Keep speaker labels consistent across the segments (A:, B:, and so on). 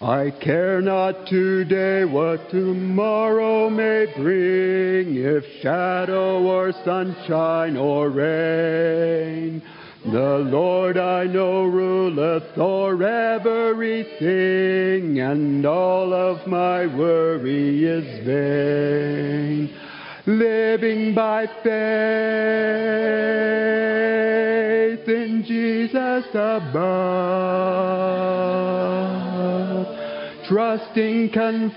A: I care not today what tomorrow may bring, if shadow or sunshine or rain. The Lord I know ruleth o'er everything, and all of my worry is vain. Living by faith in Jesus above, trusting, confiding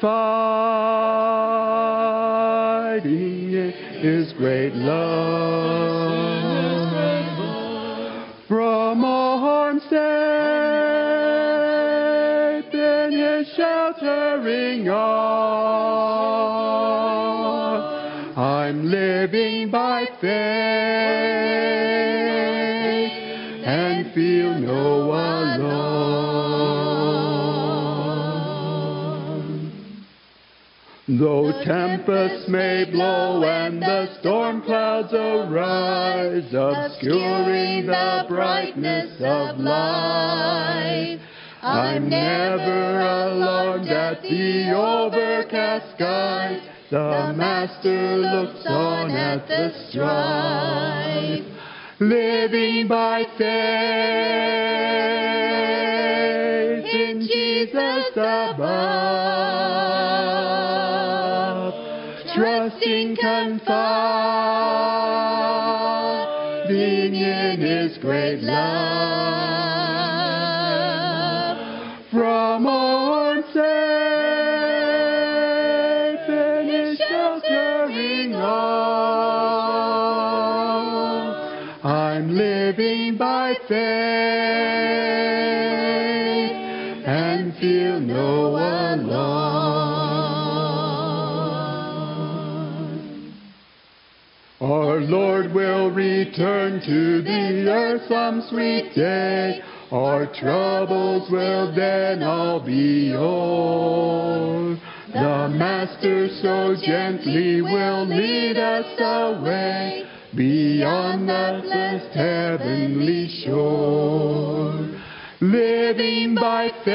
A: in His great love. From all harm safe in His sheltering arms. I'm living by faith Though tempests may blow and the storm clouds arise, obscuring the brightness of light, I'm never alarmed at the overcast skies. The Master looks on at the strife, living by faith in Jesus above, trusting, confiding in His great love. From all safe in His sheltering arms, I'm living by faith Return to the earth some sweet day. Our troubles will then all be o'er. The Master so gently will lead us away beyond that blessed heavenly shore. Living by faith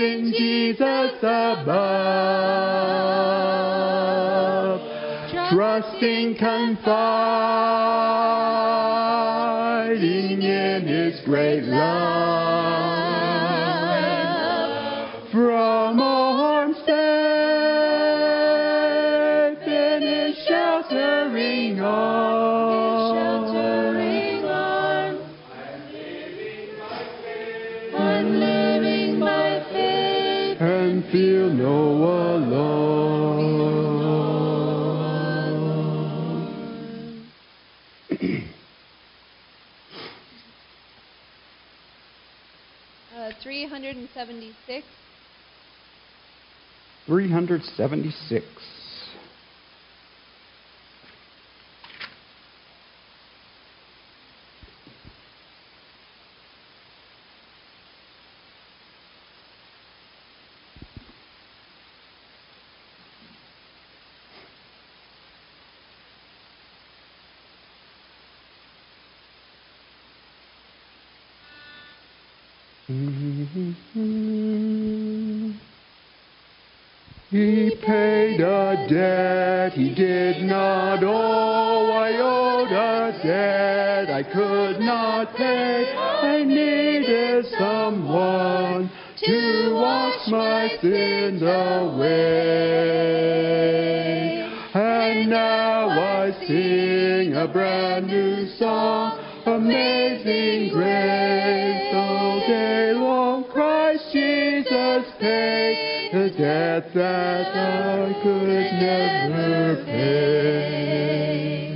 A: in Jesus above, trusting, confiding in His great love. From all harm safe in His sheltering arms.
B: 376.
A: 376. He paid a debt he did not owe. I owed a debt I could not pay. I needed someone to wash my sins away. And now I sing a brand new song, Amazing Grace. That I could never pay.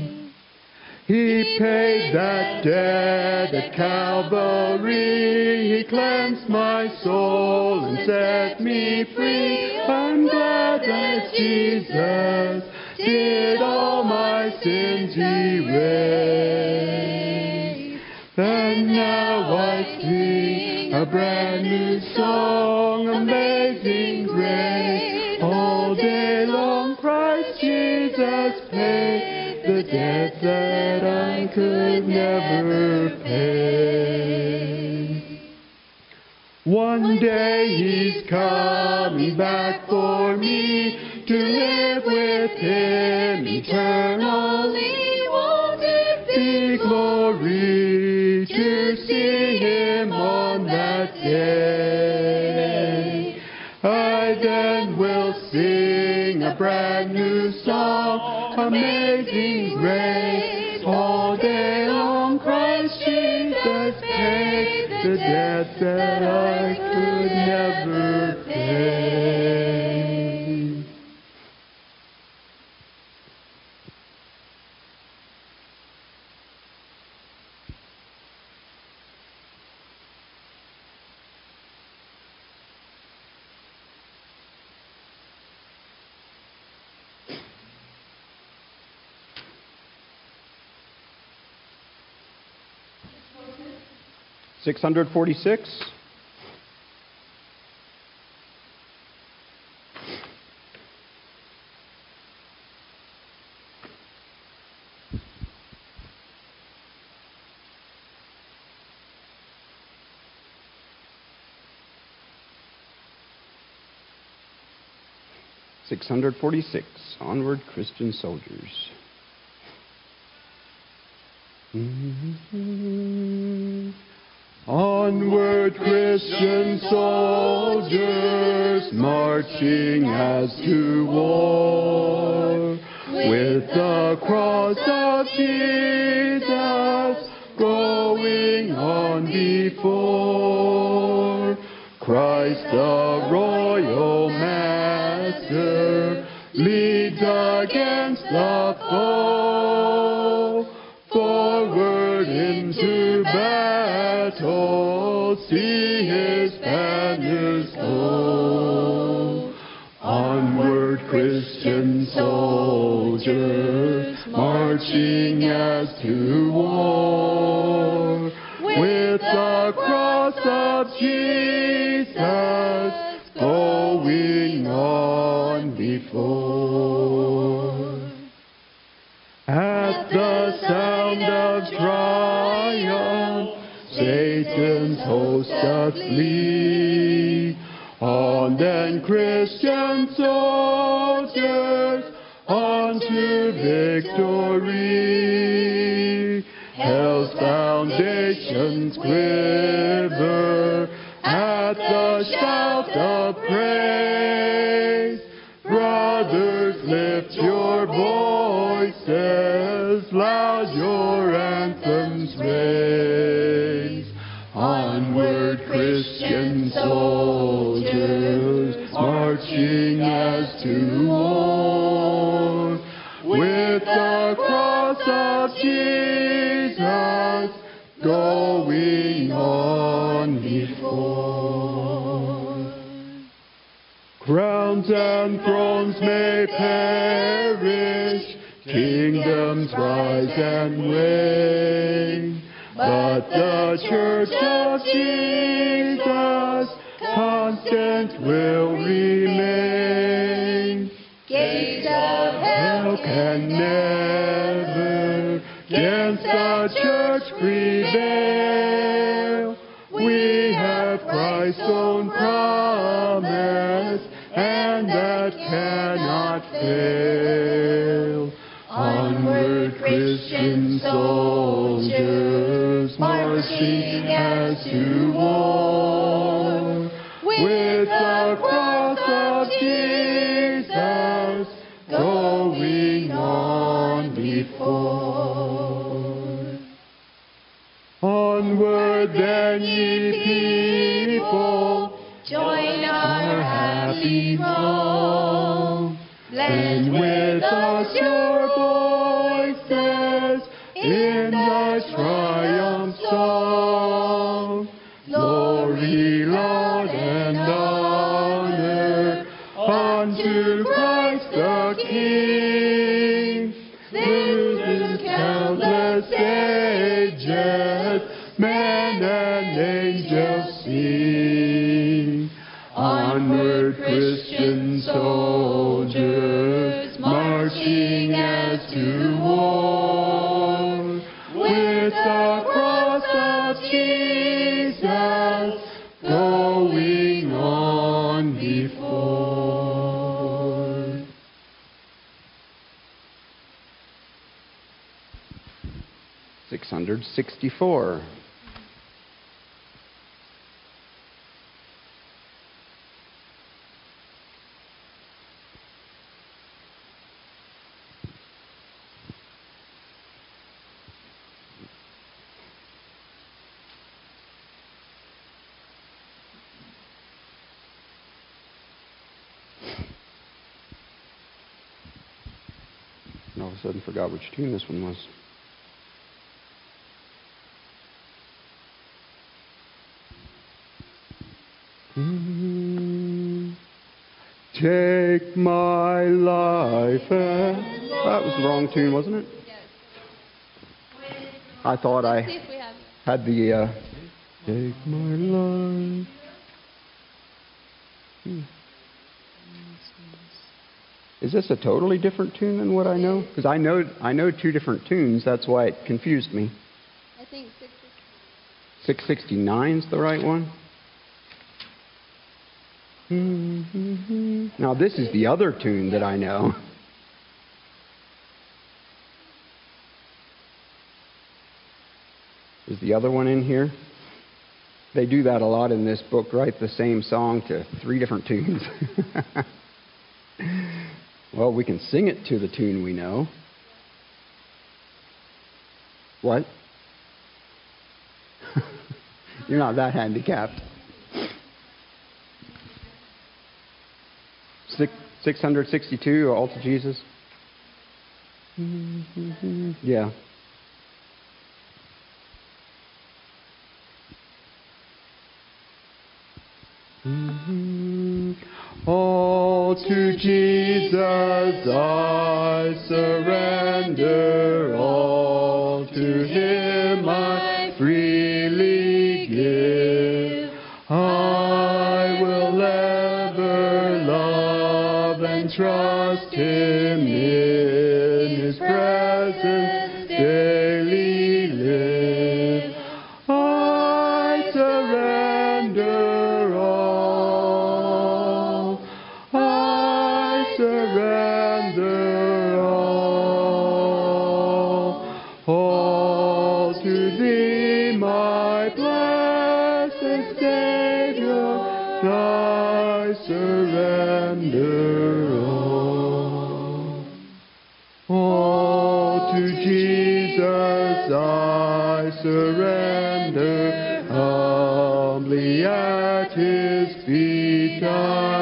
A: He paid that debt at Calvary. He cleansed my soul and set me free. I'm glad that Jesus did all my sins erase. That I could never pay. One day he's coming back for me to live with him eternally.
C: Won't it
A: Be glory to see him on that day. I then will sing a brand new song, amazing grace. Debt that I could never pay. Six hundred forty-six. Six. Onward, Christian soldiers. Mm-hmm. Onward, Christian soldiers, marching as to war, with the cross of Jesus going on before. Christ the royal master leads against the foe. Soldiers, marching as to war, with the cross of Jesus going on before. At the sound of triumph, Satan's host doth flee. On then, Christian soldiers, victory. Hell's foundations quiver at the shout of praise. Brothers, lift your voices, loud your anthems raise. Onward, Christian soldiers, marching as to Crowns and thrones may perish, kingdoms rise and reign, but the church of Jesus marching as to war, to war with the cross of Jesus going on before. Six hundred sixty-four. All of a sudden forgot which tune this one was. Mm. Take my life. and- That was the wrong tune, wasn't it?
B: Yes.
A: I thought
B: Let's
A: I
B: if we have.
A: had the. Uh, Take my life. Hmm. Is this a totally different tune than what I know? Because I know I know two different tunes. That's why it confused me.
B: I think
A: 669 is the right one. Now this is the other tune that I know. Is the other one in here? They do that a lot in this book, write the same song to three different tunes. well, we can sing it to the tune we know. What? You're not that handicapped. Six, 662, All to Jesus. Yeah. All to Jesus I surrender,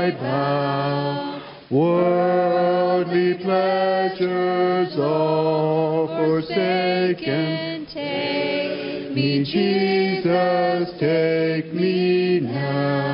A: I bow. Worldly pleasures all forsaken,
B: Take
A: me, Jesus, take me now.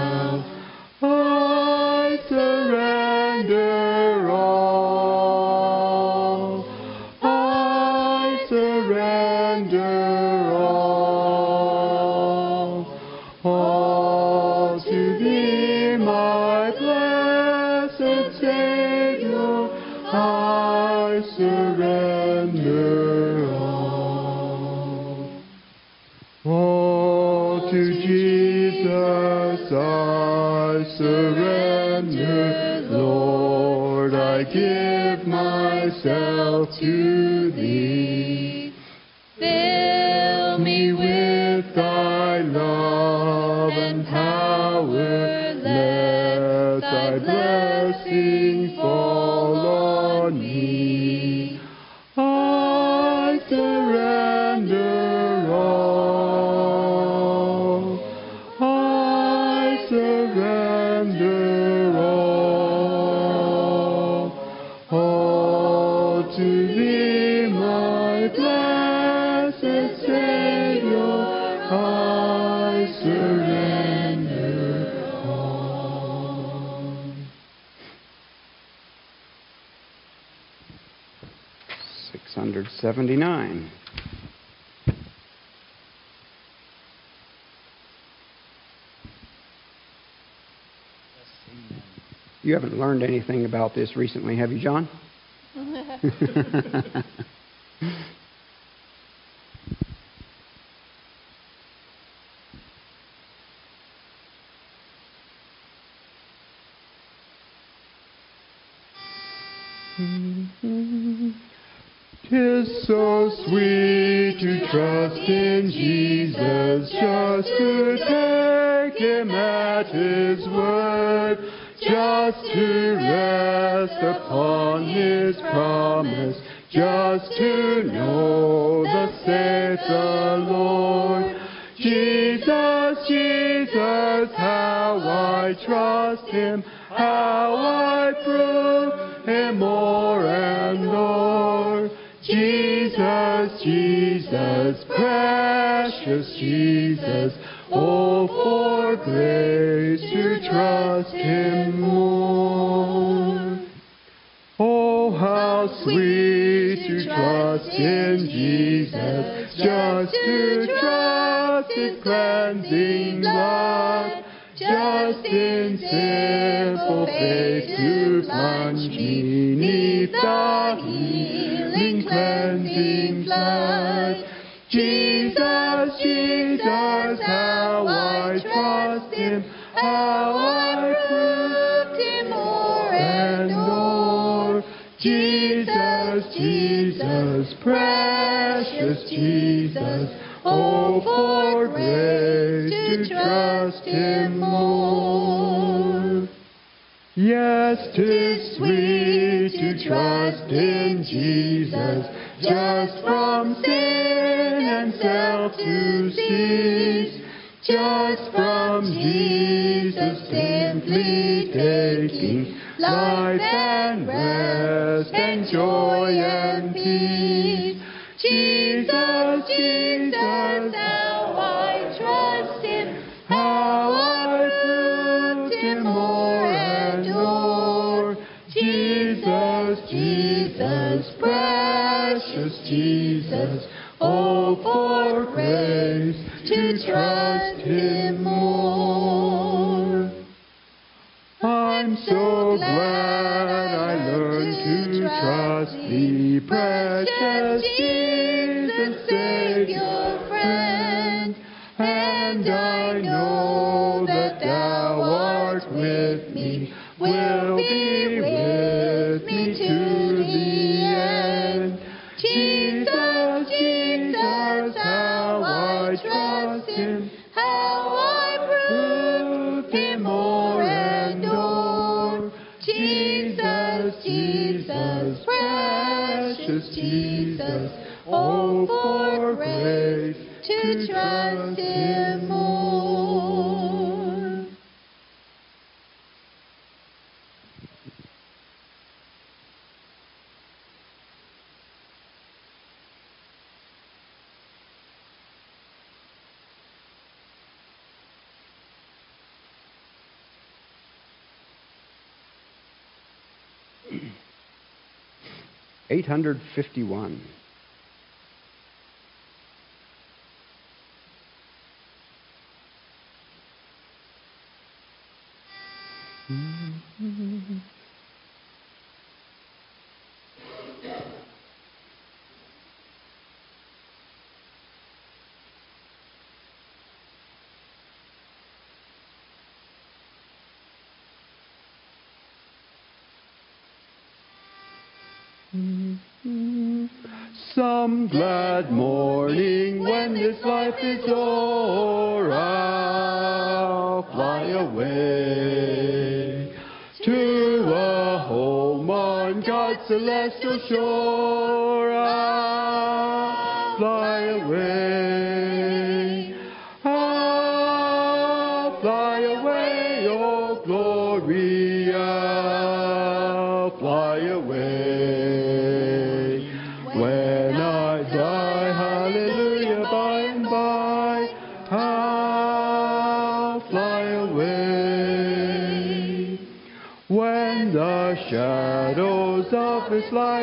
A: Myself to 79. You haven't learned anything about this recently, have you, John? precious Jesus, oh, for grace to trust him more. Oh, how sweet to trust in Jesus, just to trust His cleansing blood, just in simple faith to plunge me neath the healing cleansing flood. Precious Jesus, oh, for grace to trust Him more. Yes, 'tis sweet to trust in Jesus, just from sin and self to cease, just from Jesus simply taking life and rest and joy and peace. Trust
D: 851
A: Some glad morning when this life is o'er, I'll fly away to a home on God's celestial shore. I'll fly away.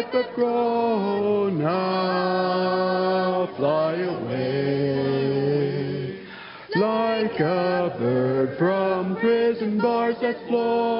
A: Life have grown, I'll fly away. Like a bird from prison bars that's flown,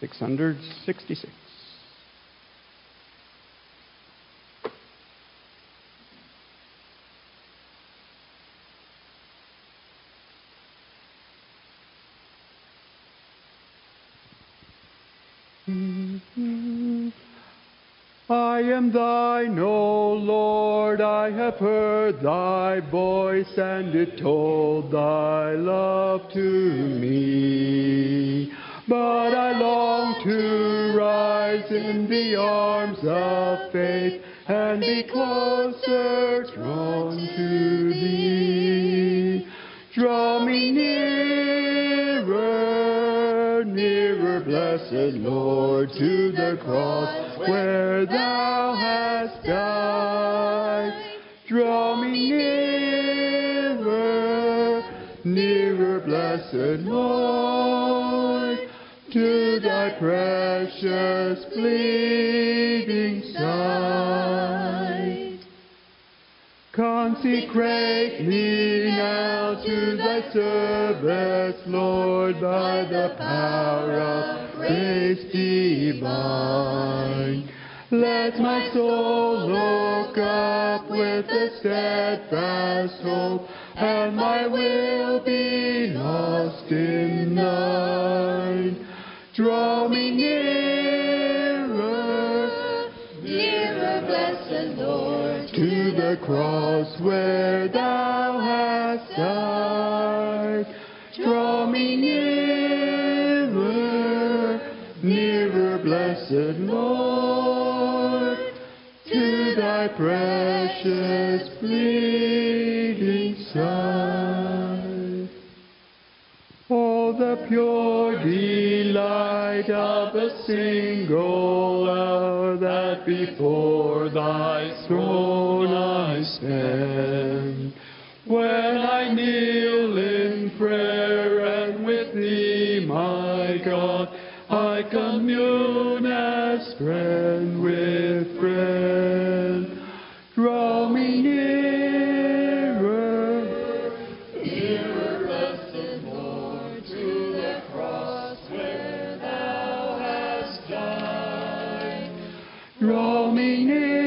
A: 666. I am thine, O Lord, I have heard thy voice, and it told thy love to me. But I long to rise in the arms of faith and be closer drawn to thee. Draw me nearer, nearer, blessed Lord, to the cross where thou hast died. Draw me nearer, nearer, blessed Lord, to thy precious bleeding side. Consecrate me now to thy service, Lord, by the power of grace divine. Let my soul look up with a steadfast hope, and my will be lost in thine. Draw me nearer,
C: Nearer, blessed Lord,
A: to the cross where thou hast died. Draw me nearer, nearer, blessed Lord, a single hour that before thy throne I stand. When I kneel in prayer and with thee, my God, I commune as friend Draw me nearer,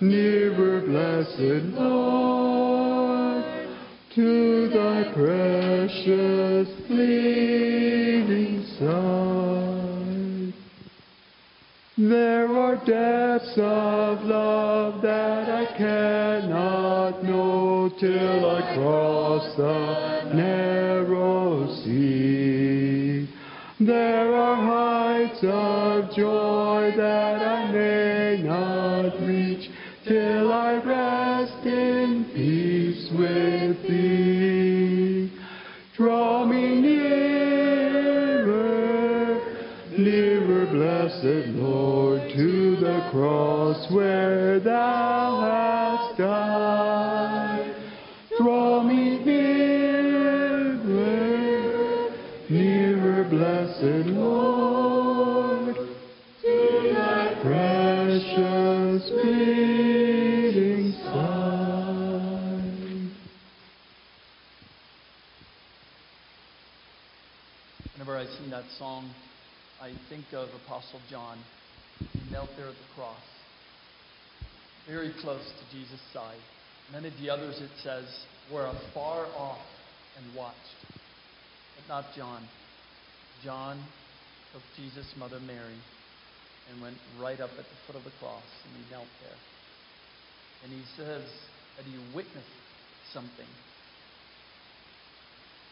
A: nearer, blessed Lord, to thy precious bleeding side. There are depths of love that I cannot know till I cross the narrow sea. There are heights of joy that I may not reach till I rest in peace with thee. Draw me nearer, nearer, blessed Lord, to the cross where thou
E: think of Apostle John. He knelt there at the cross, very close to Jesus' side. Many of the others, it says, were afar off and watched. But not John. John took Jesus' mother Mary and went right up at the foot of the cross and he knelt there. And he says that he witnessed something.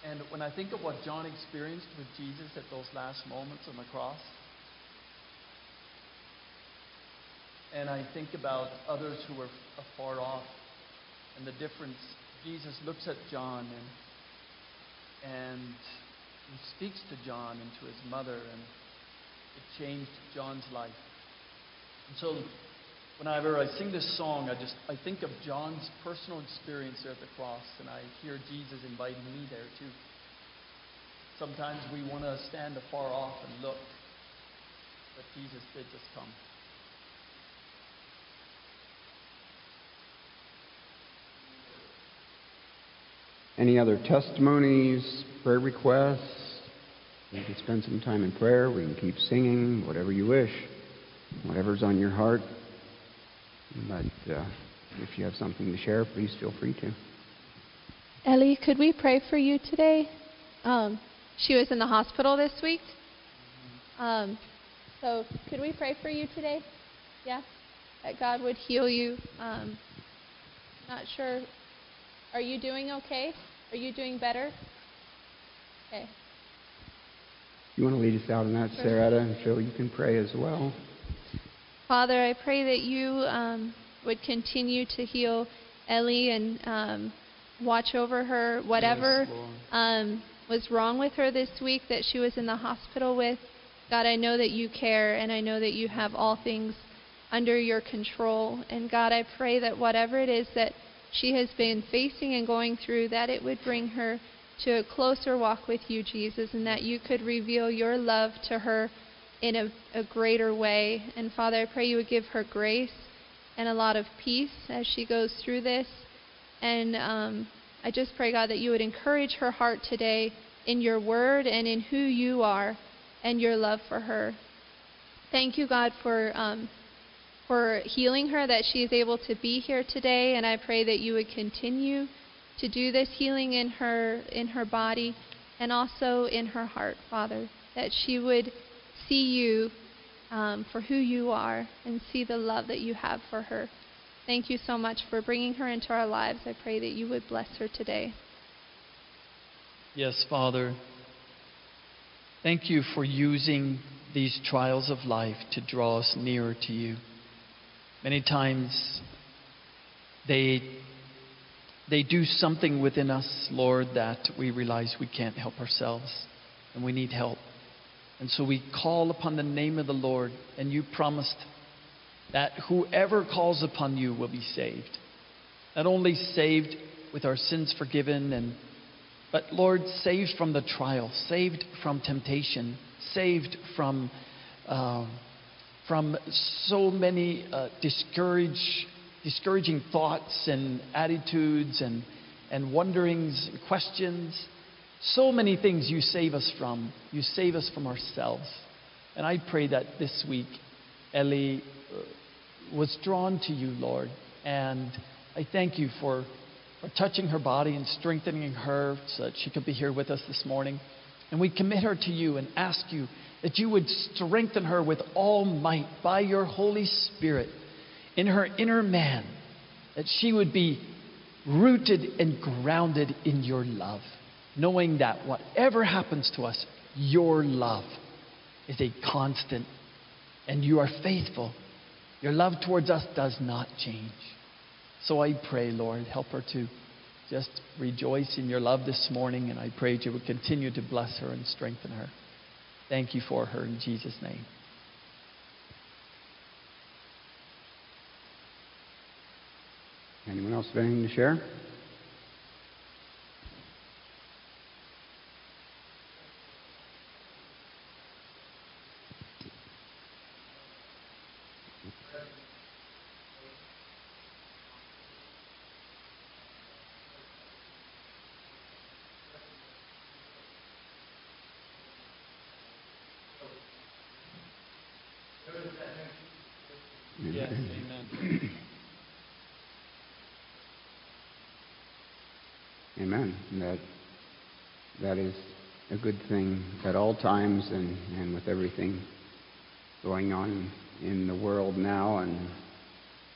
E: And when I think of what John experienced with Jesus at those last moments on the cross, and I think about others who were afar off, and the difference. Jesus looks at John and and speaks to John and to his mother, and it changed John's life. And so, whenever I sing this song, I just I think of John's personal experience there at the cross, and I hear Jesus inviting me there too. Sometimes we want to stand afar off and look, but Jesus did just come.
D: Any other testimonies, prayer requests? We can spend some time in prayer. We can keep singing, whatever you wish, whatever's on your heart. But uh, if you have something to share, please feel free to.
B: Ellie, could we pray for you today? Um, she was in the hospital this week. Um, so, could we pray for you today? Yeah? That God would heal you. Um, not sure. Are you doing okay? Are you doing better? Okay.
D: You want to lead us out in that. Sarah? And Phil, you can pray as well.
B: Father, I pray that you um, would continue to heal Ellie and um, watch over her, whatever
E: Yes,
B: um, was wrong with her this week that she was in the hospital with. God, I know that you care and I know that you have all things under your control. And God, I pray that whatever it is that she has been facing and going through, that it would bring her to a closer walk with you, Jesus, and that you could reveal your love to her in a, a greater way. And Father, I pray you would give her grace and a lot of peace as she goes through this. And um, I just pray, God, that you would encourage her heart today in your word and in who you are and your love for her. Thank you, God, for um, for healing her, that she is able to be here today. And I pray that you would continue to do this healing in her in her body and also in her heart, Father. That she would see you um, for who you are and see the love that you have for her. Thank you so much for bringing her into our lives. I pray that you would bless her today.
E: Yes, Father. Thank you for using these trials of life to draw us nearer to you. Many times they, they do something within us, Lord, that we realize we can't help ourselves and we need help. And so we call upon the name of the Lord, and you promised that whoever calls upon you will be saved. Not only saved with our sins forgiven and but Lord, saved from the trial, saved from temptation, saved from uh, from so many uh, discourage, discouraging thoughts and attitudes and and wonderings and questions. So many things you save us from. You save us from ourselves. And I pray that this week, Ellie uh, was drawn to you, Lord. And I thank you for for touching her body and strengthening her so that she could be here with us this morning. And we commit her to you and ask you that you would strengthen her with all might by your Holy Spirit in her inner man, that she would be rooted and grounded in your love, knowing that whatever happens to us, your love is a constant and you are faithful. Your love towards us does not change. So I pray, Lord, help her to just rejoice in your love this morning, and I pray you would continue to bless her and strengthen her. Thank you for her in Jesus' name.
D: Anyone else have anything to share?
E: Yes, amen.
D: That that is a good thing at all times and, and with everything going on in the world now and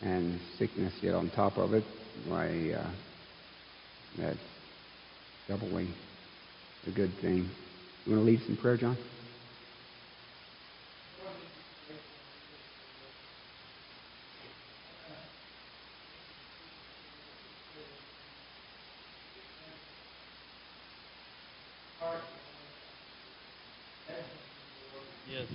D: and sickness yet on top of it. Why uh, that's doubly a good thing. You want to lead some prayer, John?
E: Yes.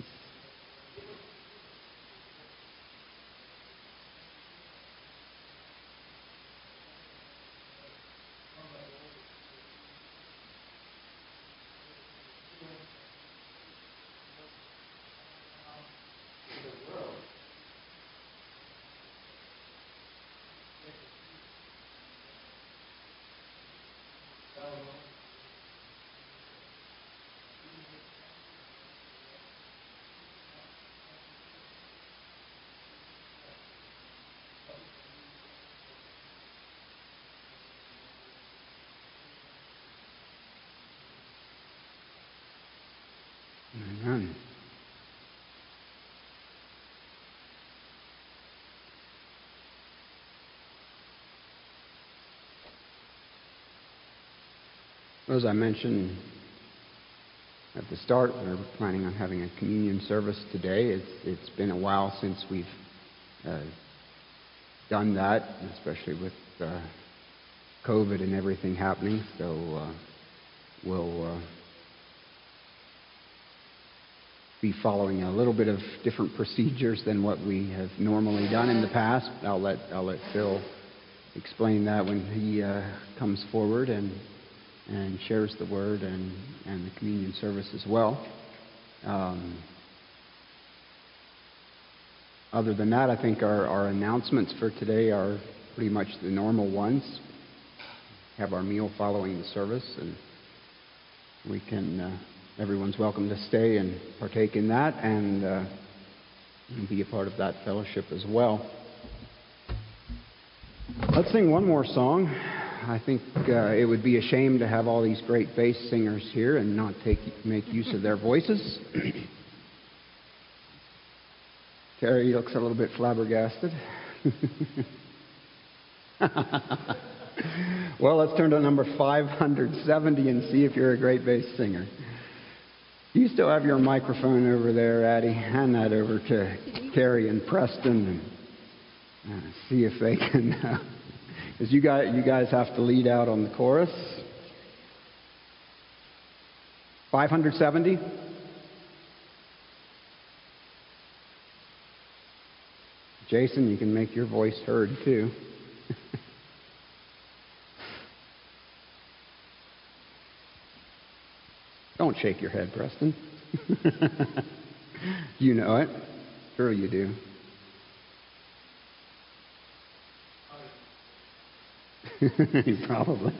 D: Amen. As I mentioned at the start, we're planning on having a communion service today. It's, it's been a while since we've uh, done that, especially with uh, COVID and everything happening. So uh, we'll uh, be following a little bit of different procedures than what we have normally done in the past. I'll let I'll let Phil explain that when he uh, comes forward and and shares the word and and the communion service as well. Um, other than that, I think our, our announcements for today are pretty much the normal ones. Have our meal following the service, and we can. Uh, everyone's welcome to stay and partake in that and uh, be a part of that fellowship as well. Let's sing one more song. I think uh, it would be a shame to have all these great bass singers here and not take make use of their voices. Terry looks a little bit flabbergasted. well, let's turn to number 570 and see if you're a great bass singer. You still have your microphone over there, Addie. Hand that over to Terry and Preston and uh, see if they can. Because uh, you guys, you guys have to lead out on the chorus. 570. Jason, you can make your voice heard too. Don't shake your head, Preston. you know it. Sure you do. Probably.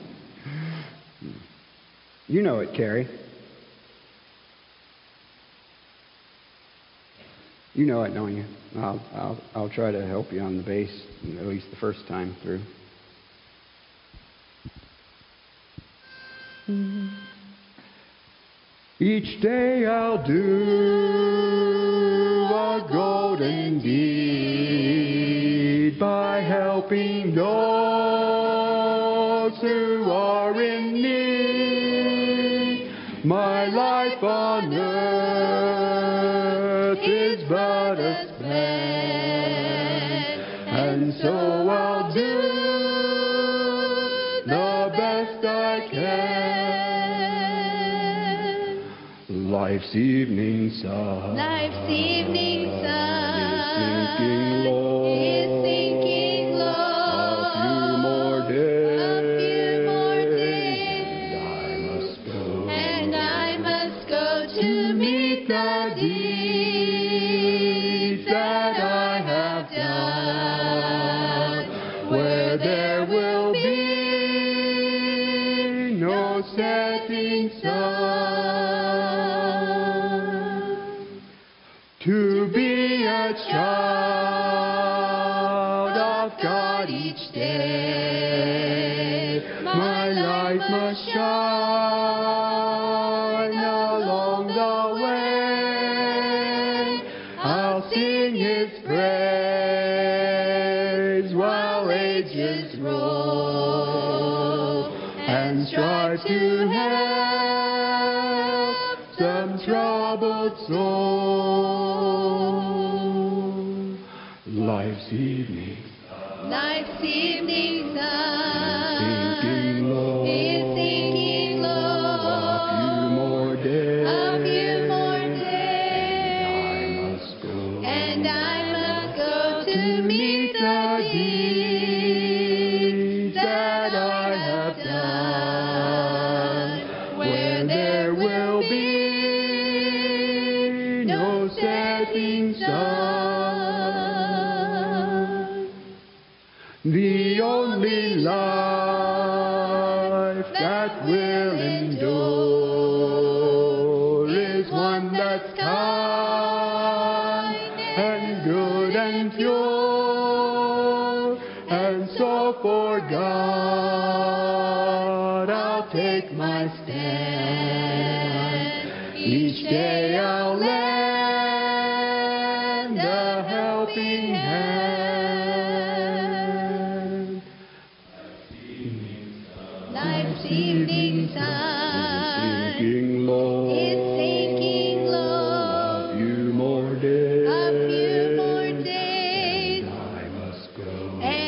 D: You know it, Carrie. You know it, don't you? I'll, I'll, I'll try to help you on the bass, at least the first time through. Each day I'll do a golden deed by helping those My life on earth is but a span, and so I'll do the best I can. Life's evening sun.
C: Life's evening sun
D: Is sinking low.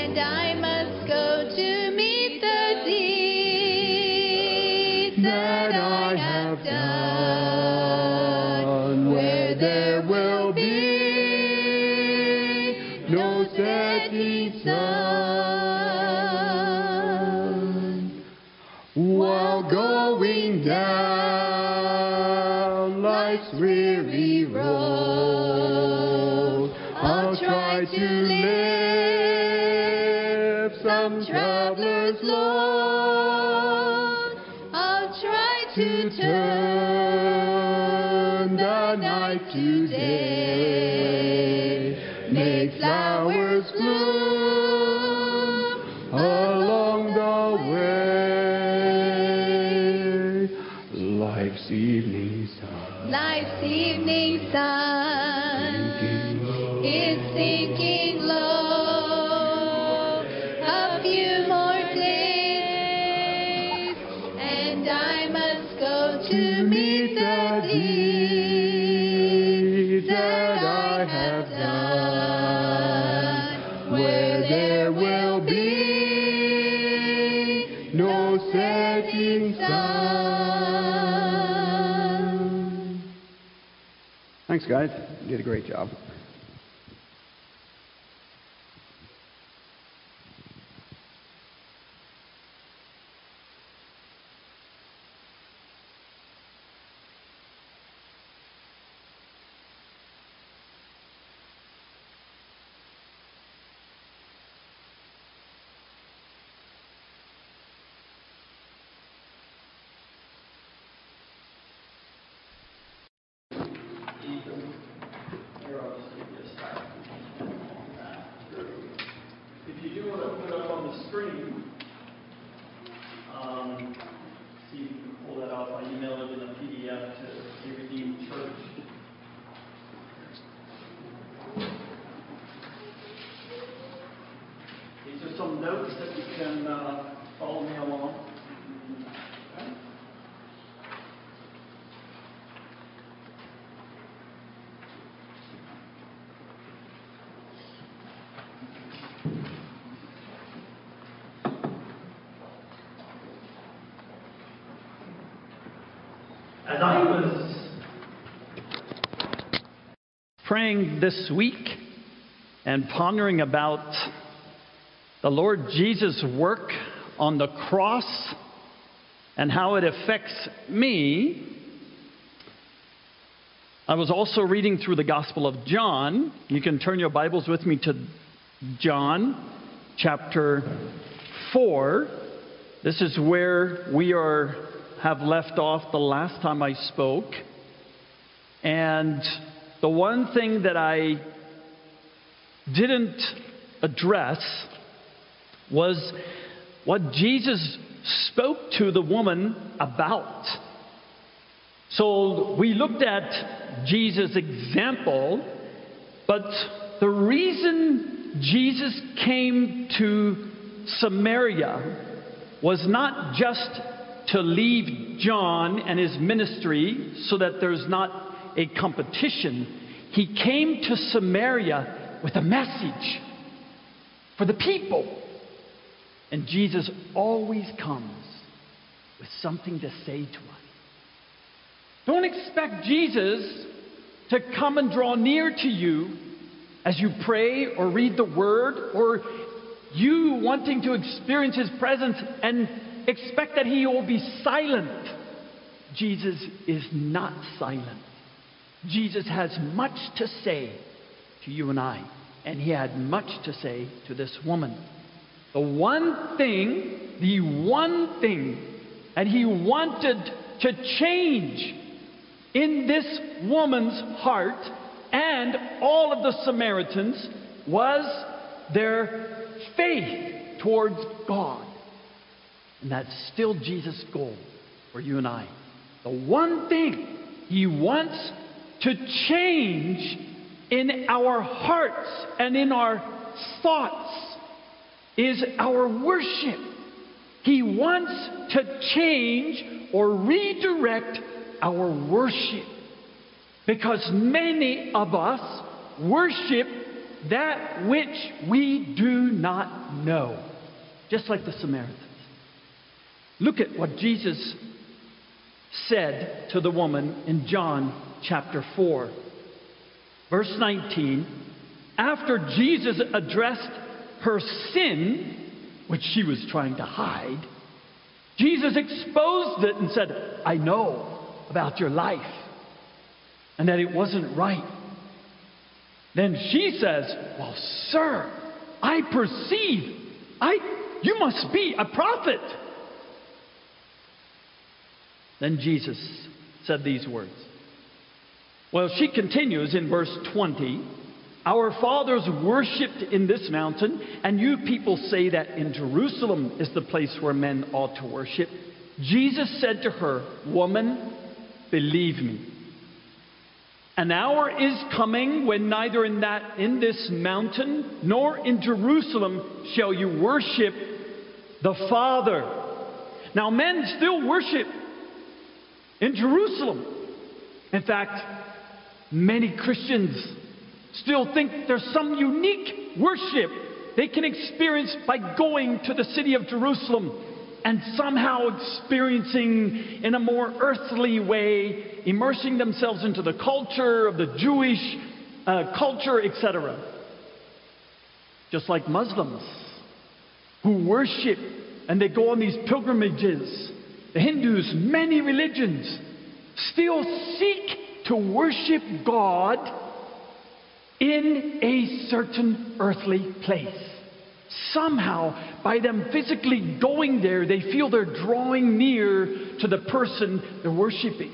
D: and I must go
C: to
A: me. great job.
E: was praying this week and pondering about the Lord Jesus' work on the cross and how it affects me, I was also reading through the Gospel of John. You can turn your Bibles with me to John chapter 4. This is where we are have left off the last time I spoke. And the one thing that I didn't address was what Jesus spoke to the woman about. So we looked at Jesus' example, but the reason Jesus came to Samaria was not just to leave John and his ministry so that there's not a competition, he came to Samaria with a message for the people. And Jesus always comes with something to say to us. Don't expect Jesus to come and draw near to you as you pray or read the word or you wanting to experience his presence and expect that he will be silent. Jesus is not silent. Jesus has much to say to you and I, and he had much to say to this woman. The one thing, the one thing that he wanted to change in this woman's heart and all of the Samaritans was their faith towards God. And that's still Jesus' goal for you and I. The one thing He wants to change in our hearts and in our thoughts is our worship. He wants to change or redirect our worship. Because many of us worship that which we do not know, just like the Samaritans. Look at what Jesus said to the woman in John chapter 4, verse 19. After Jesus addressed her sin, which she was trying to hide, Jesus exposed it and said, I know about your life and that it wasn't right. Then she says, Well, sir, I perceive. I you must be a prophet. Then Jesus said these words. Well, she continues in verse 20. Our fathers worshipped in this mountain, and you people say that in Jerusalem is the place where men ought to worship. Jesus said to her, Woman, believe me. An hour is coming when neither in that in this mountain nor in Jerusalem shall you worship the Father. Now men still worship in Jerusalem. In fact, many Christians still think there's some unique worship they can experience by going to the city of Jerusalem and somehow experiencing in a more earthly way, immersing themselves into the culture of the Jewish uh, culture, etc. Just like Muslims who worship and they go on these pilgrimages. The Hindus, many religions, still seek to worship God in a certain earthly place. Somehow, by them physically going there, they feel they're drawing near to the person they're worshiping.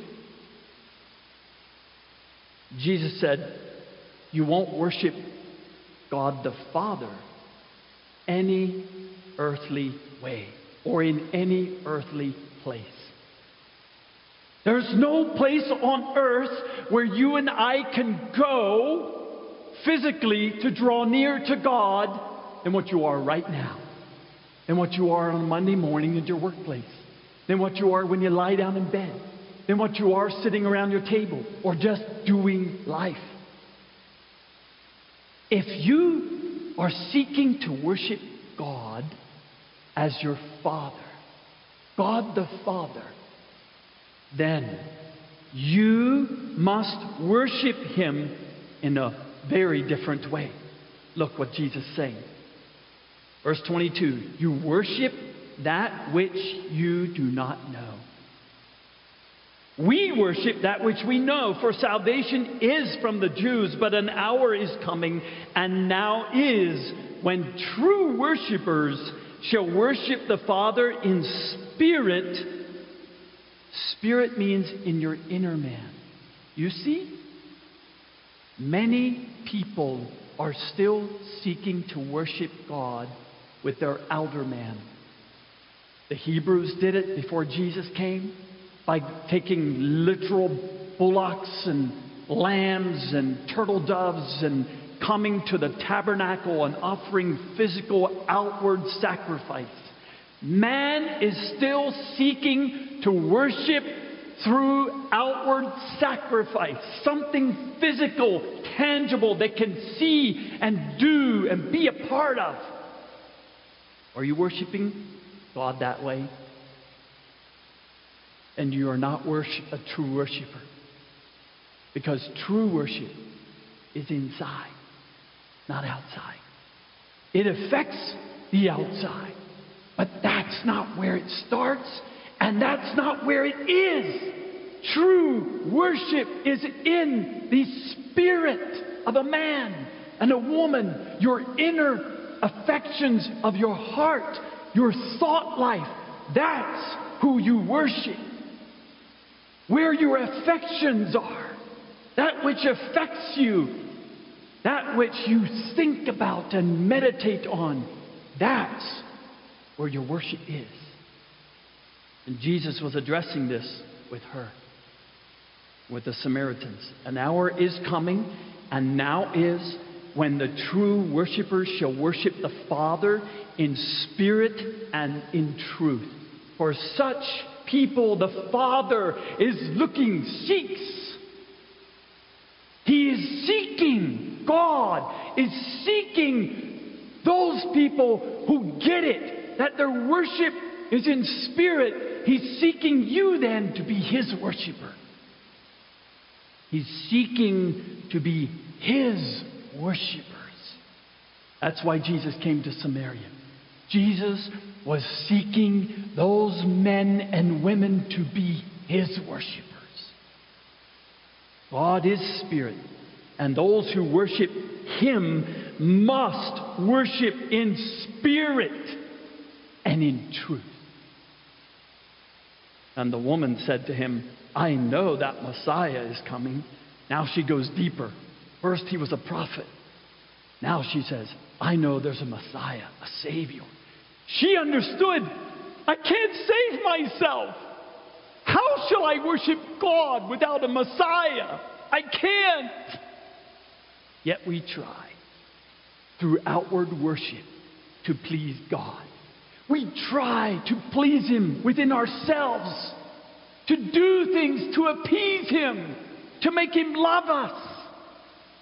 E: Jesus said, You won't worship God the Father any earthly way or in any earthly place. There's no place on earth where you and I can go physically to draw near to God than what you are right now, than what you are on Monday morning at your workplace, than what you are when you lie down in bed, than what you are sitting around your table or just doing life. If you are seeking to worship God as your Father, God the Father, then you must worship Him in a very different way. Look what Jesus is saying. Verse 22 You worship that which you do not know. We worship that which we know, for salvation is from the Jews, but an hour is coming, and now is, when true worshippers shall worship the Father in spirit. Spirit means in your inner man. You see? Many people are still seeking to worship God with their outer man. The Hebrews did it before Jesus came by taking literal bullocks and lambs and turtle doves and coming to the tabernacle and offering physical outward sacrifice. Man is still seeking to worship through outward sacrifice, something physical, tangible they can see and do and be a part of. Are you worshiping God that way? And you are not worship, a true worshiper. Because true worship is inside, not outside. It affects the outside, but that's not where it starts, and that's not where it is. True worship is in the spirit of a man and a woman, your inner affections of your heart, your thought life. That's who you worship. Where your affections are, that which affects you, that which you think about and meditate on, that's where your worship is. And Jesus was addressing this with her, with the Samaritans. An hour is coming, and now is when the true worshippers shall worship the Father in spirit and in truth. For such people, the Father is looking, seeks. He is seeking, God is seeking those people who get it, that their worship is in spirit. He's seeking you then to be His worshiper. He's seeking to be His worshippers. That's why Jesus came to Samaria. Jesus was seeking those men and women to be his worshippers. God is spirit, and those who worship him must worship in spirit and in truth. And the woman said to him, I know that Messiah is coming. Now she goes deeper. First, he was a prophet. Now she says, I know there's a Messiah, a Savior. She understood, I can't save myself. How shall I worship God without a Messiah? I can't. Yet we try through outward worship to please God. We try to please Him within ourselves, to do things to appease Him, to make Him love us.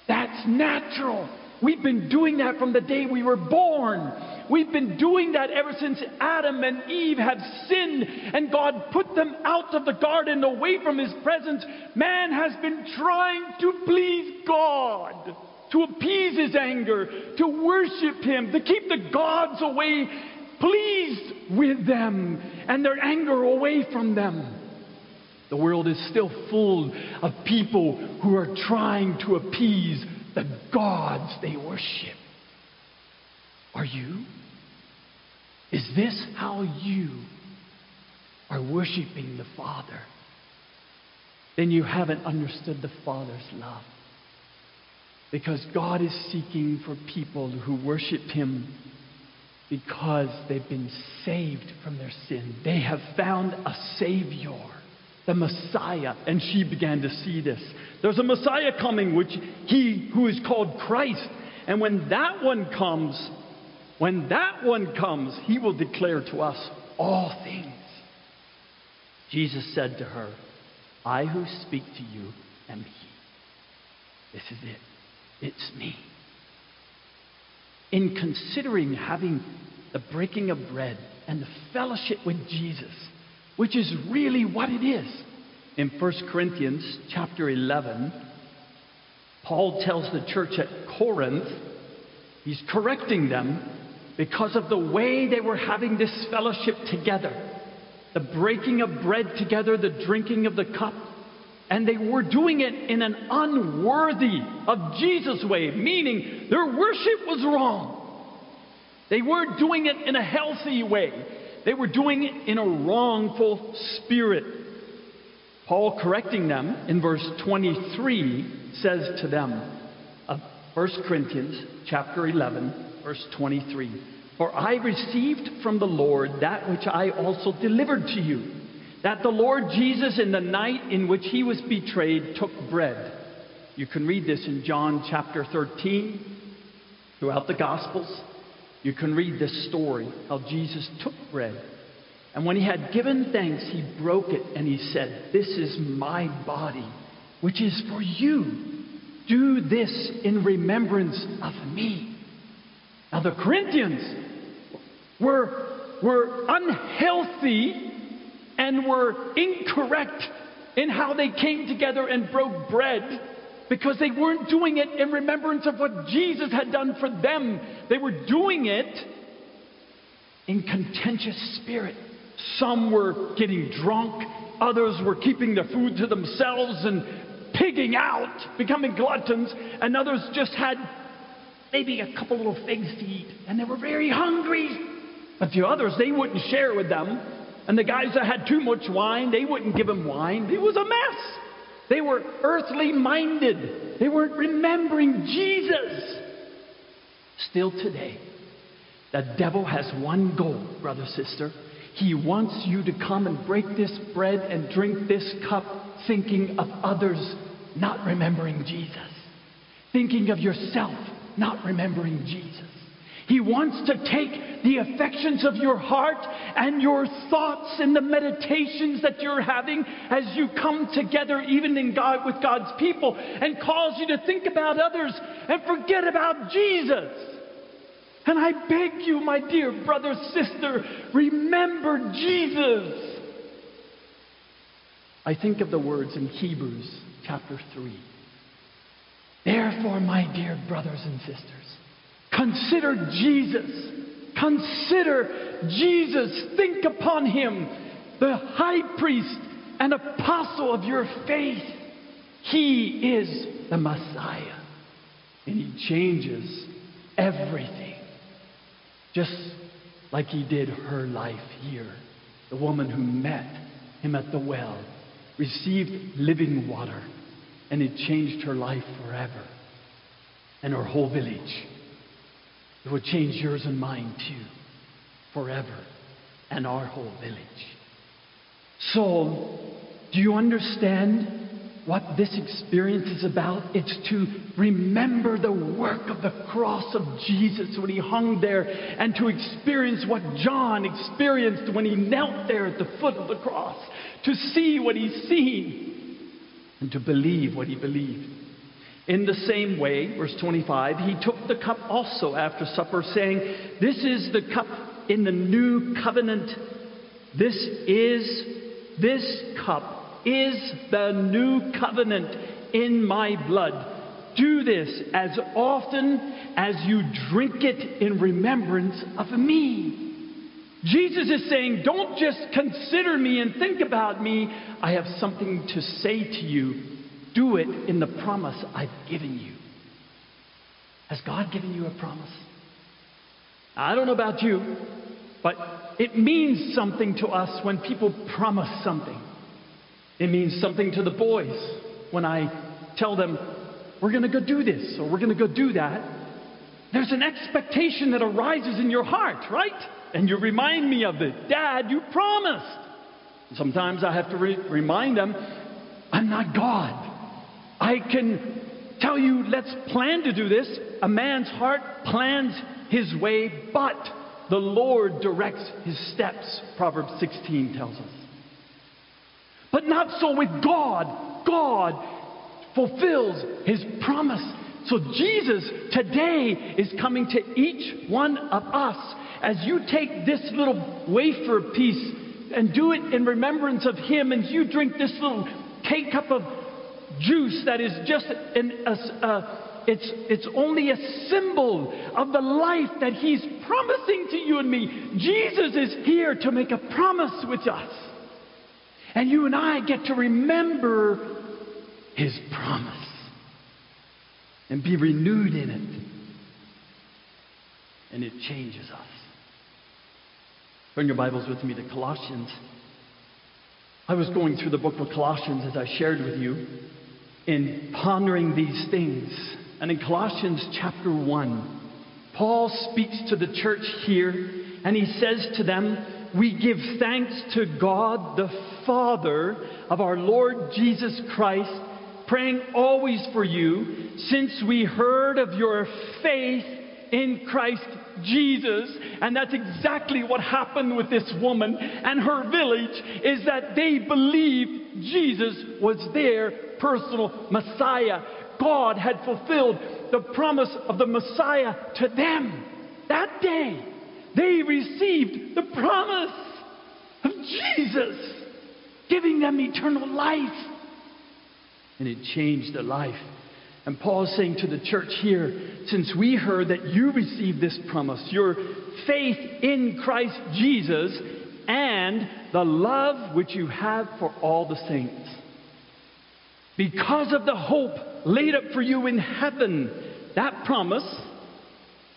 E: That's natural. We've been doing that from the day we were born. We've been doing that ever since Adam and Eve have sinned and God put them out of the garden away from His presence. Man has been trying to please God, to appease His anger, to worship Him, to keep the gods away, pleased with them and their anger away from them. The world is still full of people who are trying to appease the gods they worship. Are you? Is this how you are worshiping the Father? Then you haven't understood the Father's love. Because God is seeking for people who worship Him because they've been saved from their sin. They have found a Savior the Messiah. And she began to see this. There's a Messiah coming, which he who is called Christ. And when that one comes, when that one comes, he will declare to us all things. Jesus said to her, I who speak to you am he. This is it. It's me. In considering having the breaking of bread and the fellowship with Jesus, which is really what it is. In 1 Corinthians chapter 11, Paul tells the church at Corinth, he's correcting them because of the way they were having this fellowship together the breaking of bread together, the drinking of the cup. And they were doing it in an unworthy of Jesus way, meaning their worship was wrong. They weren't doing it in a healthy way. They were doing it in a wrongful spirit. Paul, correcting them in verse 23, says to them, of 1 Corinthians chapter 11, verse 23, For I received from the Lord that which I also delivered to you, that the Lord Jesus, in the night in which he was betrayed, took bread. You can read this in John chapter 13, throughout the Gospels. You can read this story how Jesus took bread. And when he had given thanks, he broke it and he said, This is my body, which is for you. Do this in remembrance of me. Now, the Corinthians were, were unhealthy and were incorrect in how they came together and broke bread because they weren't doing it in remembrance of what Jesus had done for them. They were doing it in contentious spirit. Some were getting drunk, others were keeping the food to themselves and pigging out, becoming gluttons, and others just had maybe a couple little figs to eat, and they were very hungry. But the others, they wouldn't share with them. And the guys that had too much wine, they wouldn't give them wine. It was a mess. They were earthly minded. They weren't remembering Jesus. Still today, the devil has one goal, brother, sister. He wants you to come and break this bread and drink this cup thinking of others, not remembering Jesus. Thinking of yourself, not remembering Jesus. He wants to take the affections of your heart and your thoughts and the meditations that you're having as you come together, even in God with God's people, and cause you to think about others and forget about Jesus. And I beg you, my dear brother, sister, remember Jesus. I think of the words in Hebrews chapter 3. Therefore, my dear brothers and sisters, consider Jesus. Consider Jesus. Think upon him, the high priest and apostle of your faith. He is the Messiah, and he changes everything. Just like he did her life here. The woman who met him at the well received living water, and it changed her life forever and her whole village. It would change yours and mine too, forever, and our whole village. So, do you understand what this experience is about? It's to remember the work of the cross of Jesus when he hung there and to experience what John experienced when he knelt there at the foot of the cross, to see what he's seen and to believe what he believed. In the same way, verse 25, he took the cup also after supper, saying, This is the cup in the new covenant. This is, this cup is the new covenant in my blood. Do this as often as you drink it in remembrance of me. Jesus is saying, Don't just consider me and think about me. I have something to say to you. Do it in the promise I've given you. Has God given you a promise? I don't know about you, but it means something to us when people promise something. It means something to the boys when I tell them, we're going to go do this or we're going to go do that. There's an expectation that arises in your heart, right? And you remind me of it. Dad, you promised. Sometimes I have to re- remind them, I'm not God. I can tell you, let's plan to do this. A man's heart plans his way, but the Lord directs his steps, Proverbs 16 tells us. But not so with God. God fulfills his promise. So Jesus today is coming to each one of us as you take this little wafer piece and do it in remembrance of him, and you drink this little cake cup of juice that is just an, a, a, it's, it's only a symbol of the life that he's promising to you and me. Jesus is here to make a promise with us. And you and I get to remember his promise and be renewed in it. And it changes us. Turn your Bibles with me to Colossians. I was going through the book of Colossians as I shared with you in pondering these things. And in Colossians chapter 1, Paul speaks to the church here and he says to them, We give thanks to God the Father of our Lord Jesus Christ, praying always for you, since we heard of your faith in Christ Jesus. And that's exactly what happened with this woman and her village is that they believed Jesus was their personal Messiah. God had fulfilled the promise of the Messiah to them. That day, they received the promise of Jesus, giving them eternal life. And it changed their life. And Paul is saying to the church here, since we heard that you received this promise, your faith in Christ Jesus, and the love which you have for all the saints. Because of the hope laid up for you in heaven, that promise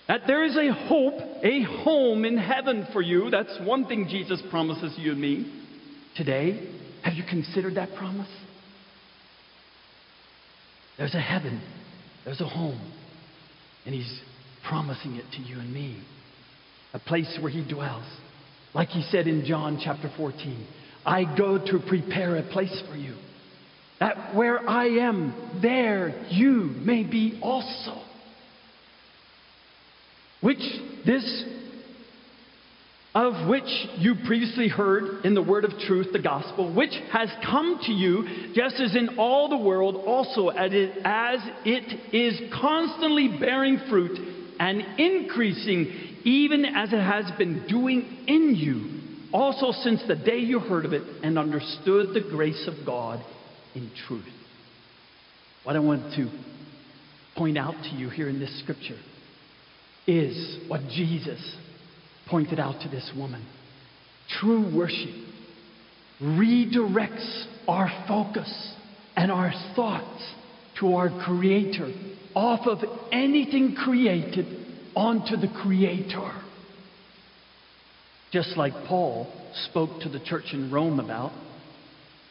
E: that there is a hope, a home in heaven for you, that's one thing Jesus promises you and me today. Have you considered that promise? There's a heaven, there's a home, and He's promising it to you and me. A place where He dwells. Like He said in John chapter 14, I go to prepare a place for you. That where I am, there you may be also. Which this of which you previously heard in the word of truth, the gospel, which has come to you, just as in all the world, also as it, as it is constantly bearing fruit and increasing, even as it has been doing in you, also since the day you heard of it and understood the grace of God in truth. What I want to point out to you here in this scripture is what Jesus pointed out to this woman. True worship redirects our focus and our thoughts to our Creator off of anything created onto the Creator. Just like Paul spoke to the church in Rome about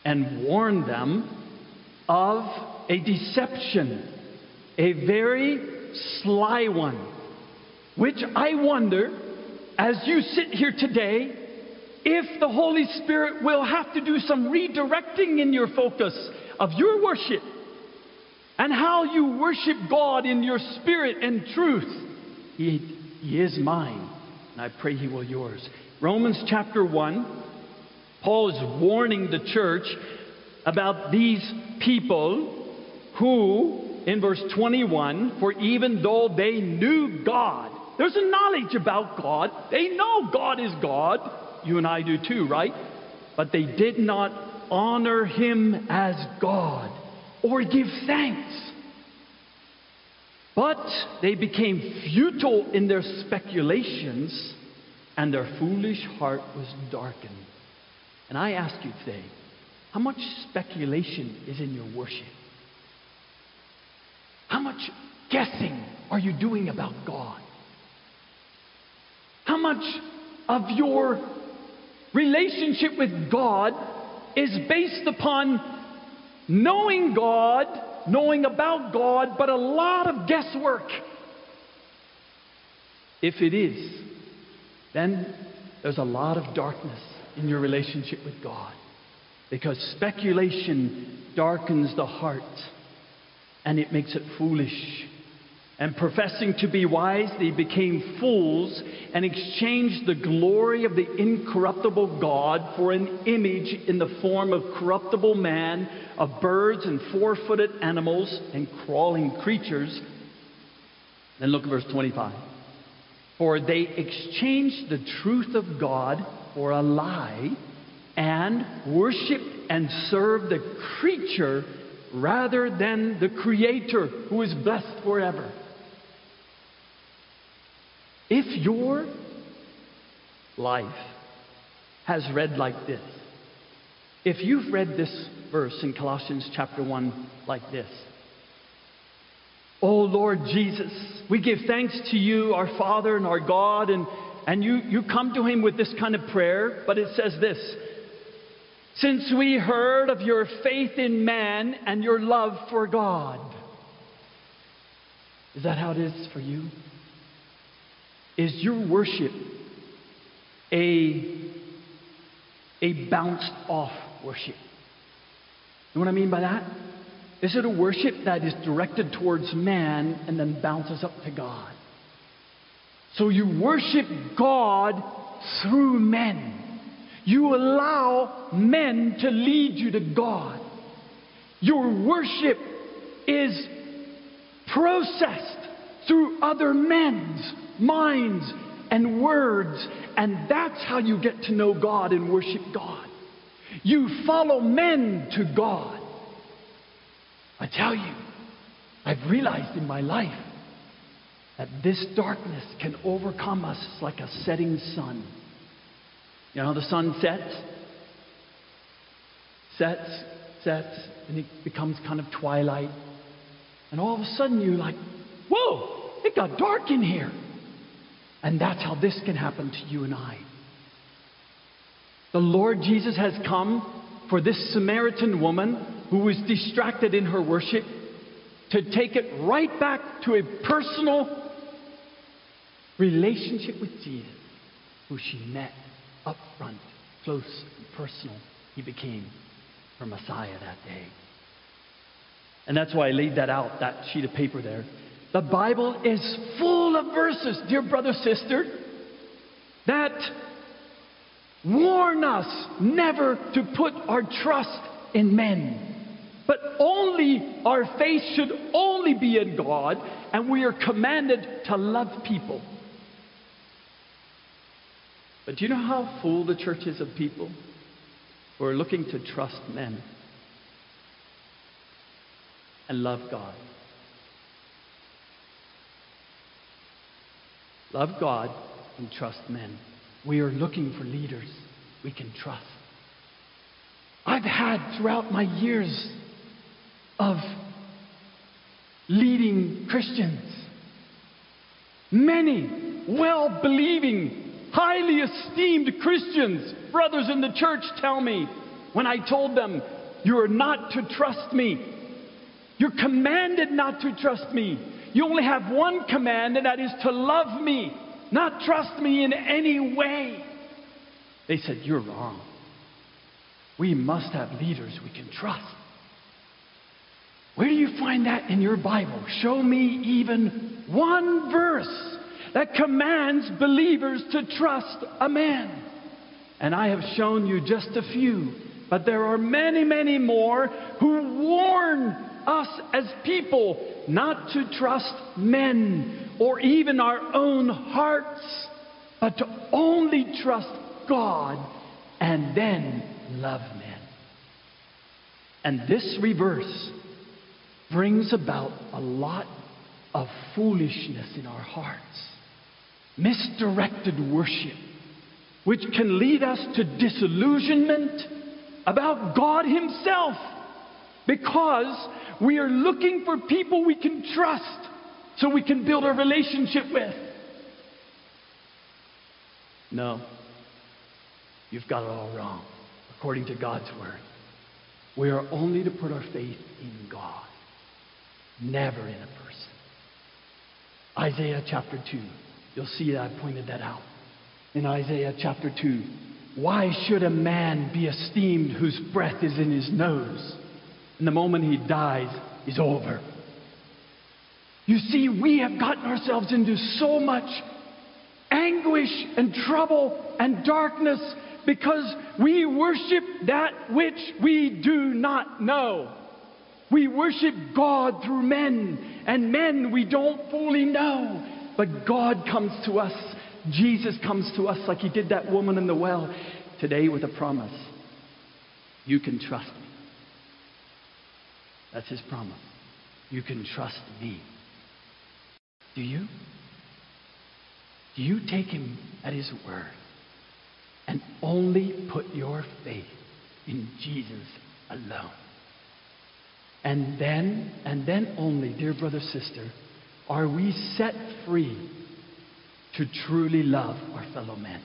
E: and warned them of a deception, a very sly one, which I wonder as you sit here today, if the Holy Spirit will have to do some redirecting in your focus of your worship and how you worship God in your spirit and truth, He, he is mine, and I pray He will yours. Romans chapter 1, Paul is warning the church about these people who, in verse 21, for even though they knew God, there's a knowledge about God. They know God is God. You and I do too, right? But they did not honor him as God or give thanks. But they became futile in their speculations, and their foolish heart was darkened. And I ask you today, how much speculation is in your worship? How much guessing are you doing about God? How much of your relationship with God is based upon knowing God, knowing about God, but a lot of guesswork? If it is, then there's a lot of darkness in your relationship with God. Because speculation darkens the heart and it makes it foolish. And professing to be wise, they became fools and exchanged the glory of the incorruptible God for an image in the form of corruptible man, of birds and four footed animals and crawling creatures. Then look at verse 25. For they exchanged the truth of God for a lie and worship and serve the creature rather than the Creator who is blessed forever. If your life has read like this, if you've read this verse in Colossians chapter 1 like this, Oh Lord Jesus, we give thanks to you, our Father and our God, and, and you, you come to Him with this kind of prayer, but it says this Since we heard of your faith in man and your love for God. Is that how it is for you? Is your worship a, a bounced off worship? You know what I mean by that? Is it a worship that is directed towards man and then bounces up to God? So you worship God through men. You allow men to lead you to God. Your worship is processed through other men's minds and words, and that's how you get to know God and worship God. You follow men to God. I tell you, I've realized in my life that this darkness can overcome us like a setting sun. You know, the sun sets, sets, sets, and it becomes kind of twilight. And all of a sudden you're like, whoa, it got dark in here. And that's how this can happen to you and I. The Lord Jesus has come for this Samaritan woman who was distracted in her worship to take it right back to a personal relationship with Jesus, who she met up front, close and personal. He became her Messiah that day. And that's why I laid that out, that sheet of paper there. The Bible is full of verses, dear brother, sister, that warn us never to put our trust in men. But only our faith should only be in God, and we are commanded to love people. But do you know how full the church is of people who are looking to trust men and love God? Love God and trust men. We are looking for leaders we can trust. I've had throughout my years of leading Christians many well believing highly esteemed Christians, brothers in the church, tell me when I told them, You are not to trust me. You're commanded not to trust me. You only have one command, and that is to love me, not trust me in any way. They said, You're wrong. We must have leaders we can trust. Where do you find that in your Bible? Show me even one verse that commands believers to trust a man. And I have shown you just a few, but there are many, many more who warn us as people not to trust men or even our own hearts, but to only trust God and then love men. And this reverse brings about a lot of foolishness in our hearts misdirected worship, which can lead us to disillusionment about God Himself because we are looking for people we can trust so we can build a relationship with. No, you've got it all wrong, according to God's Word. We are only to put our faith in God, never in a person. Isaiah chapter 2. You'll see that I pointed that out in Isaiah chapter 2. Why should a man be esteemed whose breath is in his nose? And the moment he dies, is over. You see, we have gotten ourselves into so much anguish and trouble and darkness because we worship that which we do not know. We worship God through men, and men we don't fully know. But God comes to us. Jesus comes to us like he did that woman in the well today with a promise. You can trust me. That's his promise. You can trust me. Do you? Do you take him at his word and only put your faith in Jesus alone? And then, and then only, dear brother, sister, are we set free to truly love our fellow men?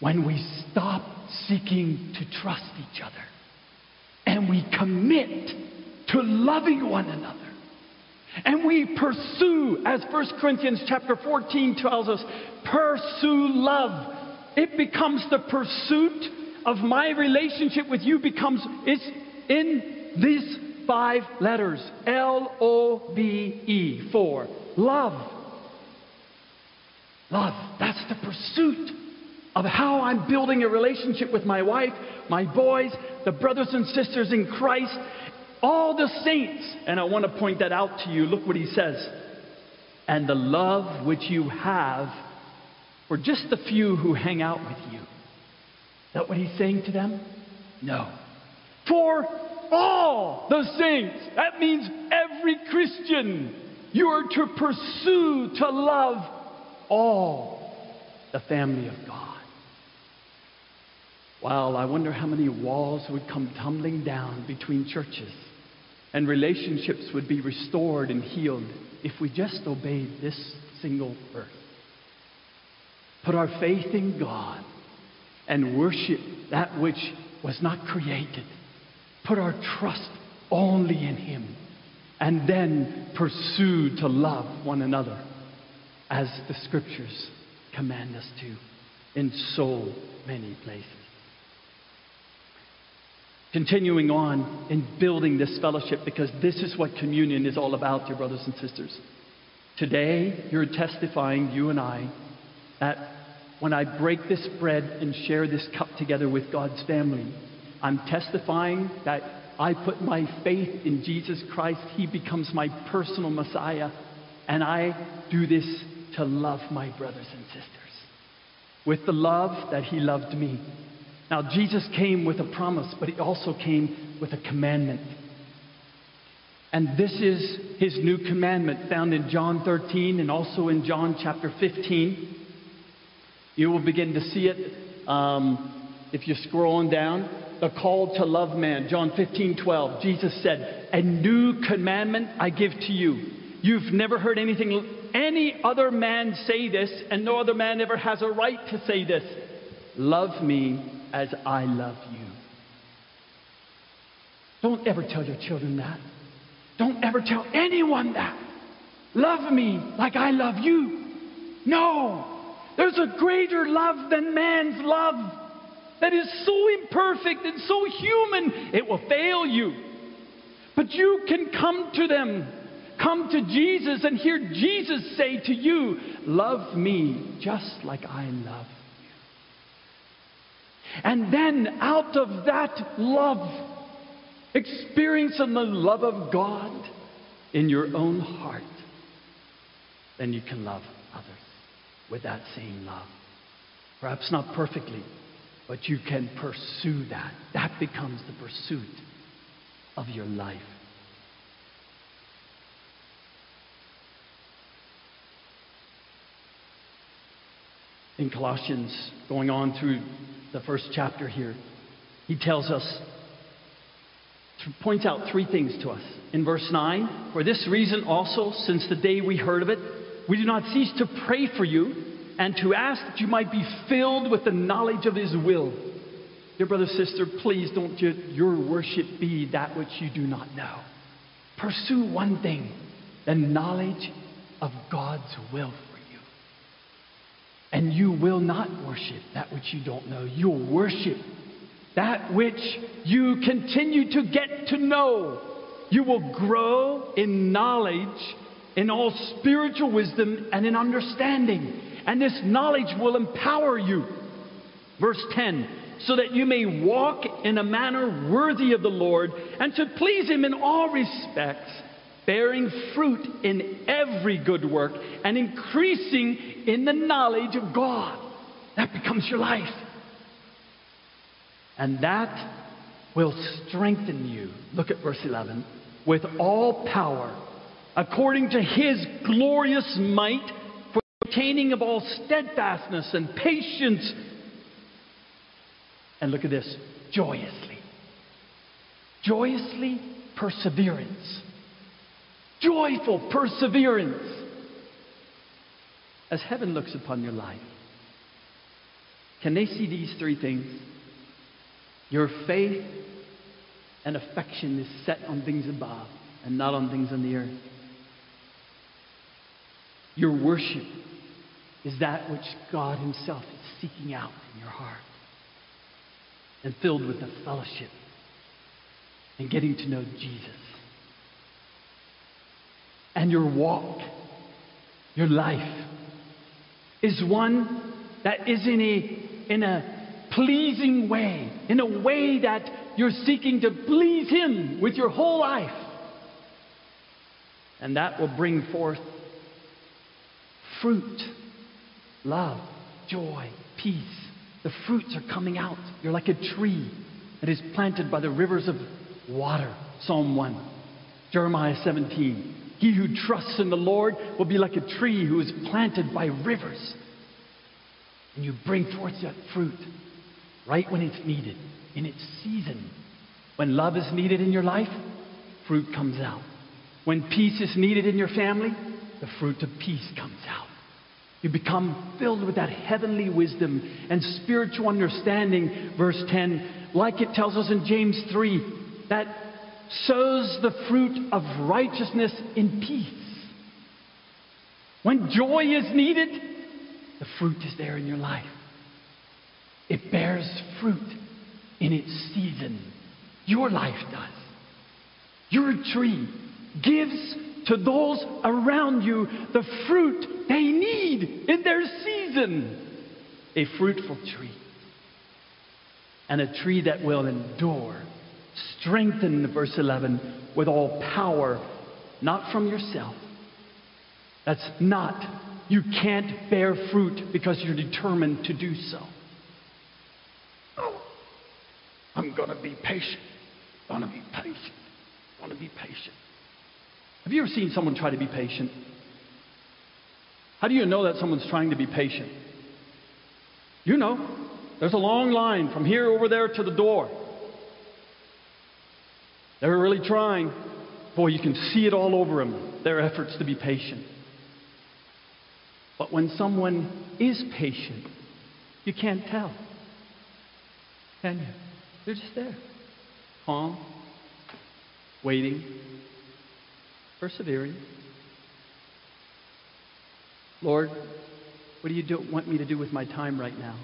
E: When we stop seeking to trust each other and we commit to loving one another. And we pursue, as 1 Corinthians chapter 14 tells us, pursue love. It becomes the pursuit of my relationship with you becomes it's in this five letters L O V E, for love. Love. That's the pursuit of how I'm building a relationship with my wife, my boys, the brothers and sisters in Christ, all the saints. And I want to point that out to you. Look what he says. And the love which you have for just the few who hang out with you. Is that what he's saying to them? No. For all the saints. That means every Christian. You are to pursue to love all the family of God. Well, I wonder how many walls would come tumbling down between churches and relationships would be restored and healed if we just obeyed this single verse. Put our faith in God and worship that which was not created. Put our trust only in Him and then pursue to love one another as the scriptures command us to in so many places. Continuing on in building this fellowship because this is what communion is all about, dear brothers and sisters. Today, you're testifying, you and I, that when I break this bread and share this cup together with God's family, I'm testifying that I put my faith in Jesus Christ. He becomes my personal Messiah. And I do this to love my brothers and sisters with the love that He loved me. Now, Jesus came with a promise, but He also came with a commandment. And this is His new commandment found in John 13 and also in John chapter 15. You will begin to see it um, if you're scrolling down. The call to love man, John 15, 12. Jesus said, A new commandment I give to you. You've never heard anything, any other man say this, and no other man ever has a right to say this. Love me as I love you. Don't ever tell your children that. Don't ever tell anyone that. Love me like I love you. No. There's a greater love than man's love that is so imperfect and so human, it will fail you. But you can come to them, come to Jesus, and hear Jesus say to you, Love me just like I love you. And then out of that love, experiencing the love of God in your own heart, then you can love others with that same love. Perhaps not perfectly, but you can pursue that. That becomes the pursuit of your life. In Colossians, going on through the first chapter here, he tells us, points out three things to us. In verse 9, for this reason also, since the day we heard of it, we do not cease to pray for you and to ask that you might be filled with the knowledge of His will. Dear brother, sister, please don't your worship be that which you do not know. Pursue one thing the knowledge of God's will for you. And you will not worship that which you don't know. You'll worship that which you continue to get to know. You will grow in knowledge, in all spiritual wisdom, and in understanding and this knowledge will empower you. Verse 10 so that you may walk in a manner worthy of the Lord and to please Him in all respects, bearing fruit in every good work and increasing in the knowledge of God. That becomes your life. And that will strengthen you. Look at verse 11. With all power, according to His glorious might obtaining of all steadfastness and patience. And look at this joyously. Joyously perseverance. Joyful perseverance. As heaven looks upon your life, can they see these three things? Your faith and affection is set on things above and not on things on the earth. Your worship is that which God Himself is seeking out in your heart and filled with the fellowship and getting to know Jesus. And your walk, your life, is one that is in a, in a pleasing way, in a way that you're seeking to please Him with your whole life. And that will bring forth fruit, love, joy, peace. The fruits are coming out. You're like a tree that is planted by the rivers of water. Psalm 1. Jeremiah 17. He who trusts in the Lord will be like a tree who is planted by rivers. And you bring forth that fruit right when it's needed, in its season. When love is needed in your life, fruit comes out. When peace is needed in your family, the fruit of peace comes out. You become filled with that heavenly wisdom and spiritual understanding, verse 10, like it tells us in James 3, that sows the fruit of righteousness in peace. When joy is needed, the fruit is there in your life. It bears fruit in its season. Your life does. Your tree gives to those around you the fruit they need in their season. A fruitful tree. And a tree that will endure. Strengthened, verse 11, with all power, not from yourself. That's not, you can't bear fruit because you're determined to do so. Oh, I'm going to be patient. I'm going to be patient. I'm going to be patient. Have you ever seen someone try to be patient? How do you know that someone's trying to be patient? You know. There's a long line from here over there to the door. They're really trying. Boy, you can see it all over them, their efforts to be patient. But when someone is patient, you can't tell. Can you? They're just there. Calm, waiting, persevering. Lord, what do you do, want me to do with my time right now?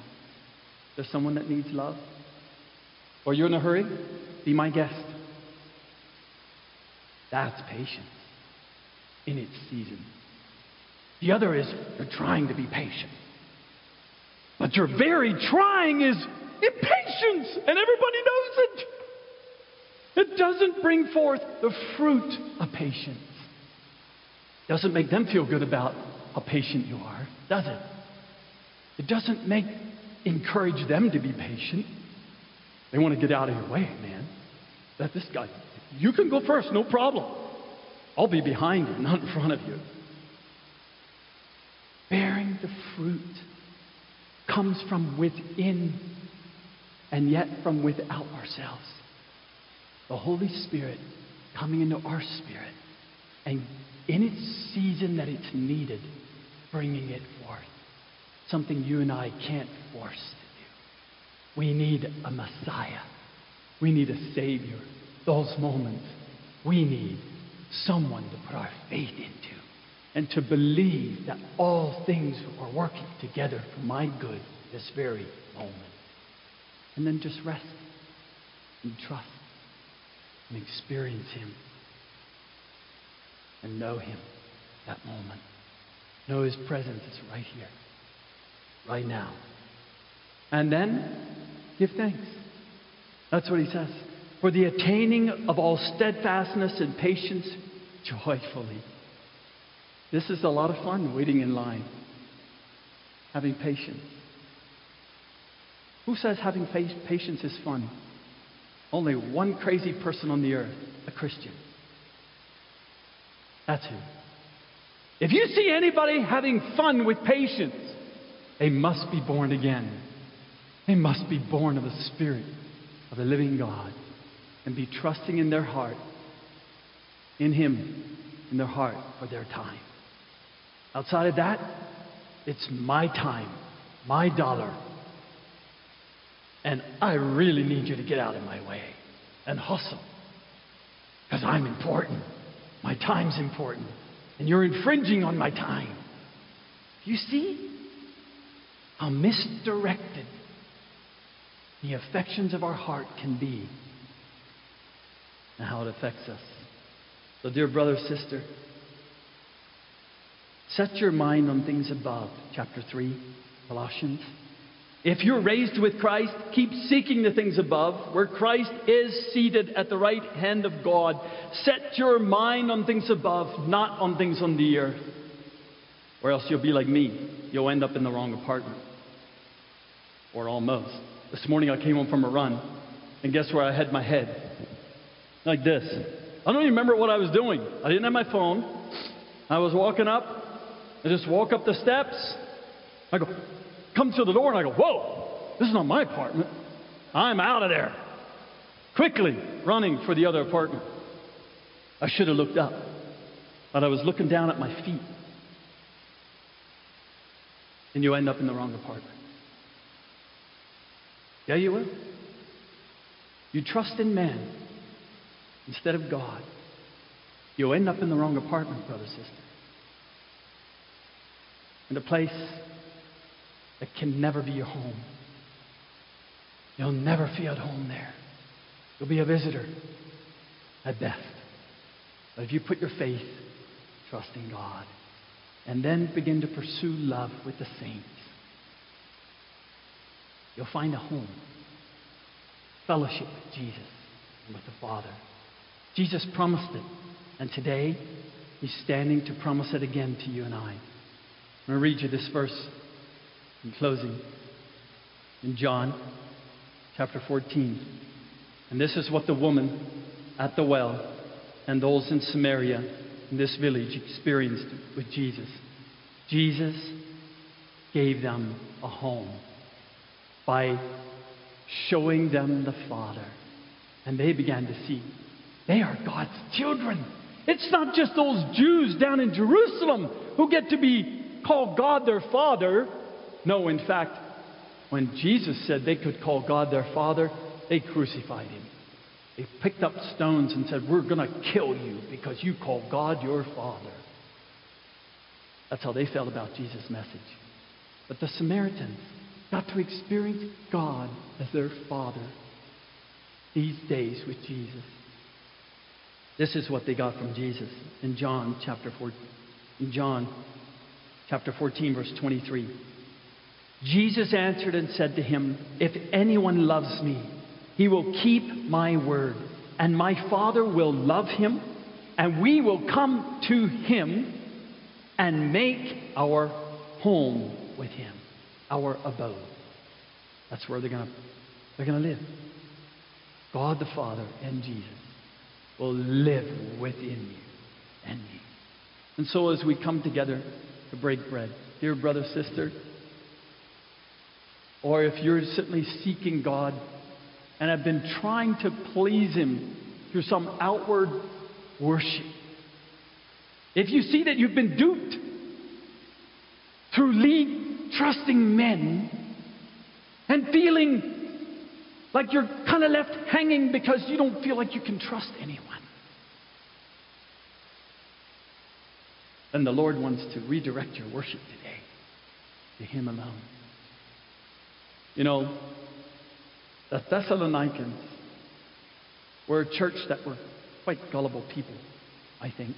E: There's someone that needs love? Or you're in a hurry? Be my guest. That's patience in its season. The other is you're trying to be patient. But your very trying is impatience, and everybody knows it. It doesn't bring forth the fruit of patience. Doesn't make them feel good about how patient you are, does it? It doesn't make encourage them to be patient. They want to get out of your way, man. Let this guy. You can go first, no problem. I'll be behind you, not in front of you. Bearing the fruit comes from within and yet from without ourselves. The Holy Spirit coming into our spirit and in its season that it's needed, bringing it forth. Something you and I can't force to do. We need a Messiah. We need a Savior. Those moments, we need someone to put our faith into and to believe that all things are working together for my good this very moment. And then just rest and trust and experience Him and know Him that moment. Know His presence is right here, right now. And then give thanks. That's what He says. For the attaining of all steadfastness and patience joyfully. This is a lot of fun waiting in line, having patience. Who says having patience is fun? Only one crazy person on the earth, a Christian. That's who. If you see anybody having fun with patience, they must be born again. They must be born of the Spirit of the living God and be trusting in their heart, in Him, in their heart for their time. Outside of that, it's my time, my dollar, and I really need you to get out of my way and hustle. Because I'm important. My time's important. And you're infringing on my time. You see how misdirected the affections of our heart can be and how it affects us. So, dear brother, sister, Set your mind on things above. Chapter 3, Colossians. If you're raised with Christ, keep seeking the things above, where Christ is seated at the right hand of God. Set your mind on things above, not on things on the earth. Or else you'll be like me. You'll end up in the wrong apartment. Or almost. This morning I came home from a run, and guess where I had my head? Like this. I don't even remember what I was doing. I didn't have my phone. I was walking up. I just walk up the steps. I go, come to the door, and I go, whoa, this is not my apartment. I'm out of there. Quickly running for the other apartment. I should have looked up, but I was looking down at my feet. And you end up in the wrong apartment. Yeah, you will. You trust in man instead of God. You'll end up in the wrong apartment, brother, sister. In a place that can never be your home. You'll never feel at home there. You'll be a visitor at best. But if you put your faith, trust in God, and then begin to pursue love with the saints, you'll find a home, fellowship with Jesus and with the Father. Jesus promised it, and today He's standing to promise it again to you and I. I'm going to read you this verse in closing in John chapter 14. And this is what the woman at the well and those in Samaria in this village experienced with Jesus. Jesus gave them a home by showing them the Father. And they began to see they are God's children. It's not just those Jews down in Jerusalem who get to be called God their Father. No, in fact, when Jesus said they could call God their Father, they crucified him. They picked up stones and said, We're going to kill you because you call God your Father. That's how they felt about Jesus' message. But the Samaritans got to experience God as their Father these days with Jesus. This is what they got from Jesus in John chapter 4, in John chapter 14 verse 23. Jesus answered and said to him, If anyone loves me, he will keep my word, and my Father will love him, and we will come to him and make our home with him, our abode. That's where they're going to they're going to live. God the Father and Jesus will live within you and me. And so as we come together to break bread, dear brother, sister, or if you're simply seeking God and have been trying to please Him through some outward worship, if you see that you've been duped through lead trusting men and feeling like you're kind of left hanging because you don't feel like you can trust anyone, then the Lord wants to redirect your worship today to Him alone. You know, the Thessalonians were a church that were quite gullible people, I think.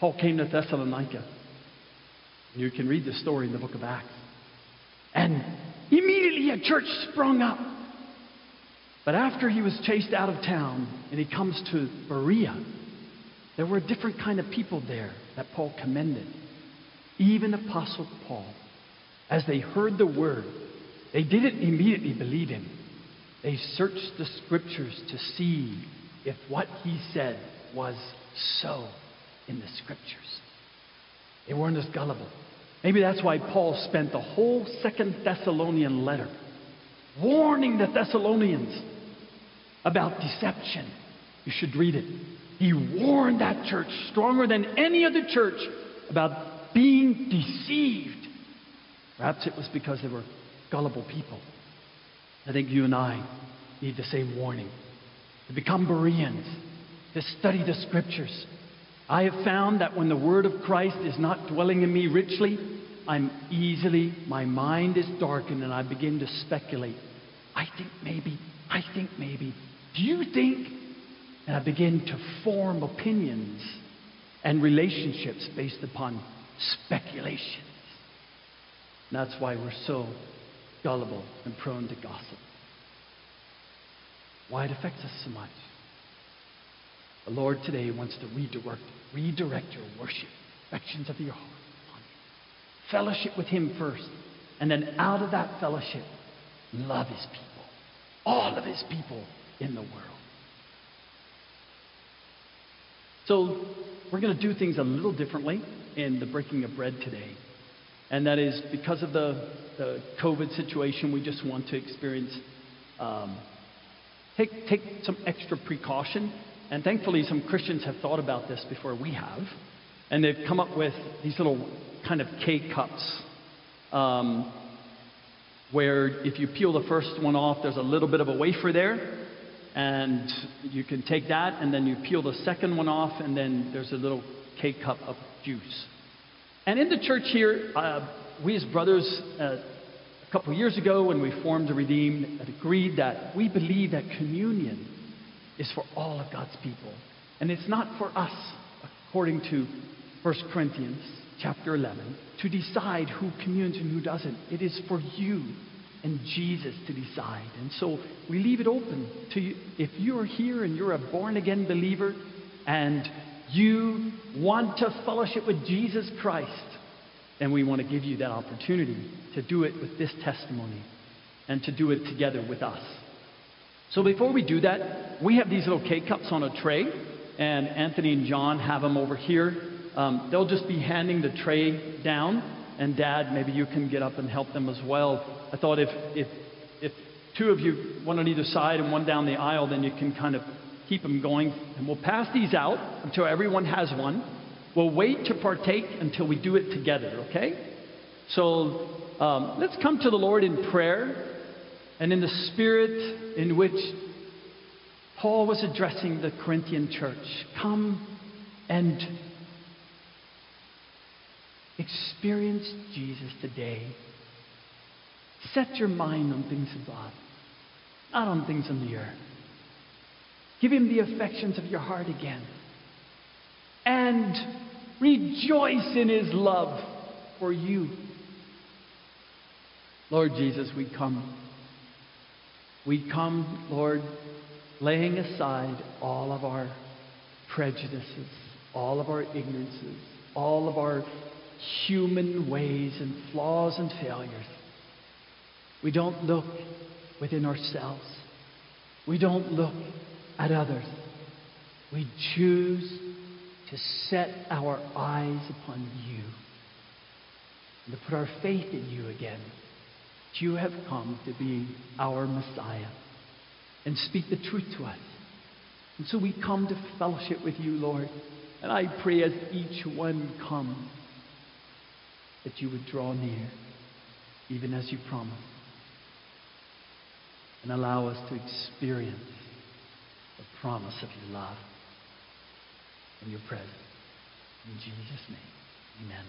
E: Paul came to Thessalonica. You can read the story in the book of Acts. And immediately a church sprung up. But after he was chased out of town and he comes to Berea, there were a different kind of people there that Paul commended. Even Apostle Paul, as they heard the word, they didn't immediately believe him. They searched the scriptures to see if what he said was so in the scriptures. They weren't as gullible. Maybe that's why Paul spent the whole second Thessalonian letter warning the Thessalonians about deception. You should read it. He warned that church stronger than any other church about being deceived. Perhaps it was because they were gullible people. I think you and I need the same warning to become Bereans, to study the scriptures. I have found that when the word of Christ is not dwelling in me richly, I'm easily, my mind is darkened and I begin to speculate. I think maybe, I think maybe. Do you think? And I begin to form opinions and relationships based upon speculations. And that's why we're so gullible and prone to gossip. Why it affects us so much. The Lord today wants to redirect, redirect your worship, affections of your heart. Fellowship with Him first. And then out of that fellowship, love His people. All of His people in the world. So we're going to do things a little differently in the breaking of bread today. And that is because of the, the COVID situation, we just want to experience, um, take, take some extra precaution. And thankfully, some Christians have thought about this before we have. And they've come up with these little kind of K cups. Um, where if you peel the first one off, there's a little bit of a wafer there. And you can take that, and then you peel the second one off, and then there's a little K cup of juice. And in the church here, uh, we as brothers, uh, a couple years ago when we formed the Redeemed, agreed that we believe that communion is for all of God's people. And it's not for us, according to 1 Corinthians chapter 11, to decide who communes and who doesn't. It is for you and Jesus to decide. And so we leave it open to you. If you're here and you're a born again believer and you want to fellowship with Jesus Christ, then we want to give you that opportunity to do it with this testimony and to do it together with us. So before we do that, we have these little K cups on a tray, and Anthony and John have them over here. Um, they'll just be handing the tray down, and Dad, maybe you can get up and help them as well. I thought if, if, if two of you, one on either side and one down the aisle, then you can kind of keep them going. And we'll pass these out until everyone has one. We'll wait to partake until we do it together, okay? So um, let's come to the Lord in prayer and in the spirit in which Paul was addressing the Corinthian church. Come and experience Jesus today. Set your mind on things above, not on things on the earth. Give him the affections of your heart again. And rejoice in his love for you. Lord Jesus, we come. We come, Lord, laying aside all of our prejudices, all of our ignorances, all of our human ways and flaws and failures. We don't look within ourselves. We don't look at others. We choose to set our eyes upon you and to put our faith in you again. You have come to be our Messiah and speak the truth to us. And so we come to fellowship with you, Lord. And I pray as each one comes that you would draw near, even as you promised, and allow us to experience promise of your love and your presence. In Jesus' name, amen.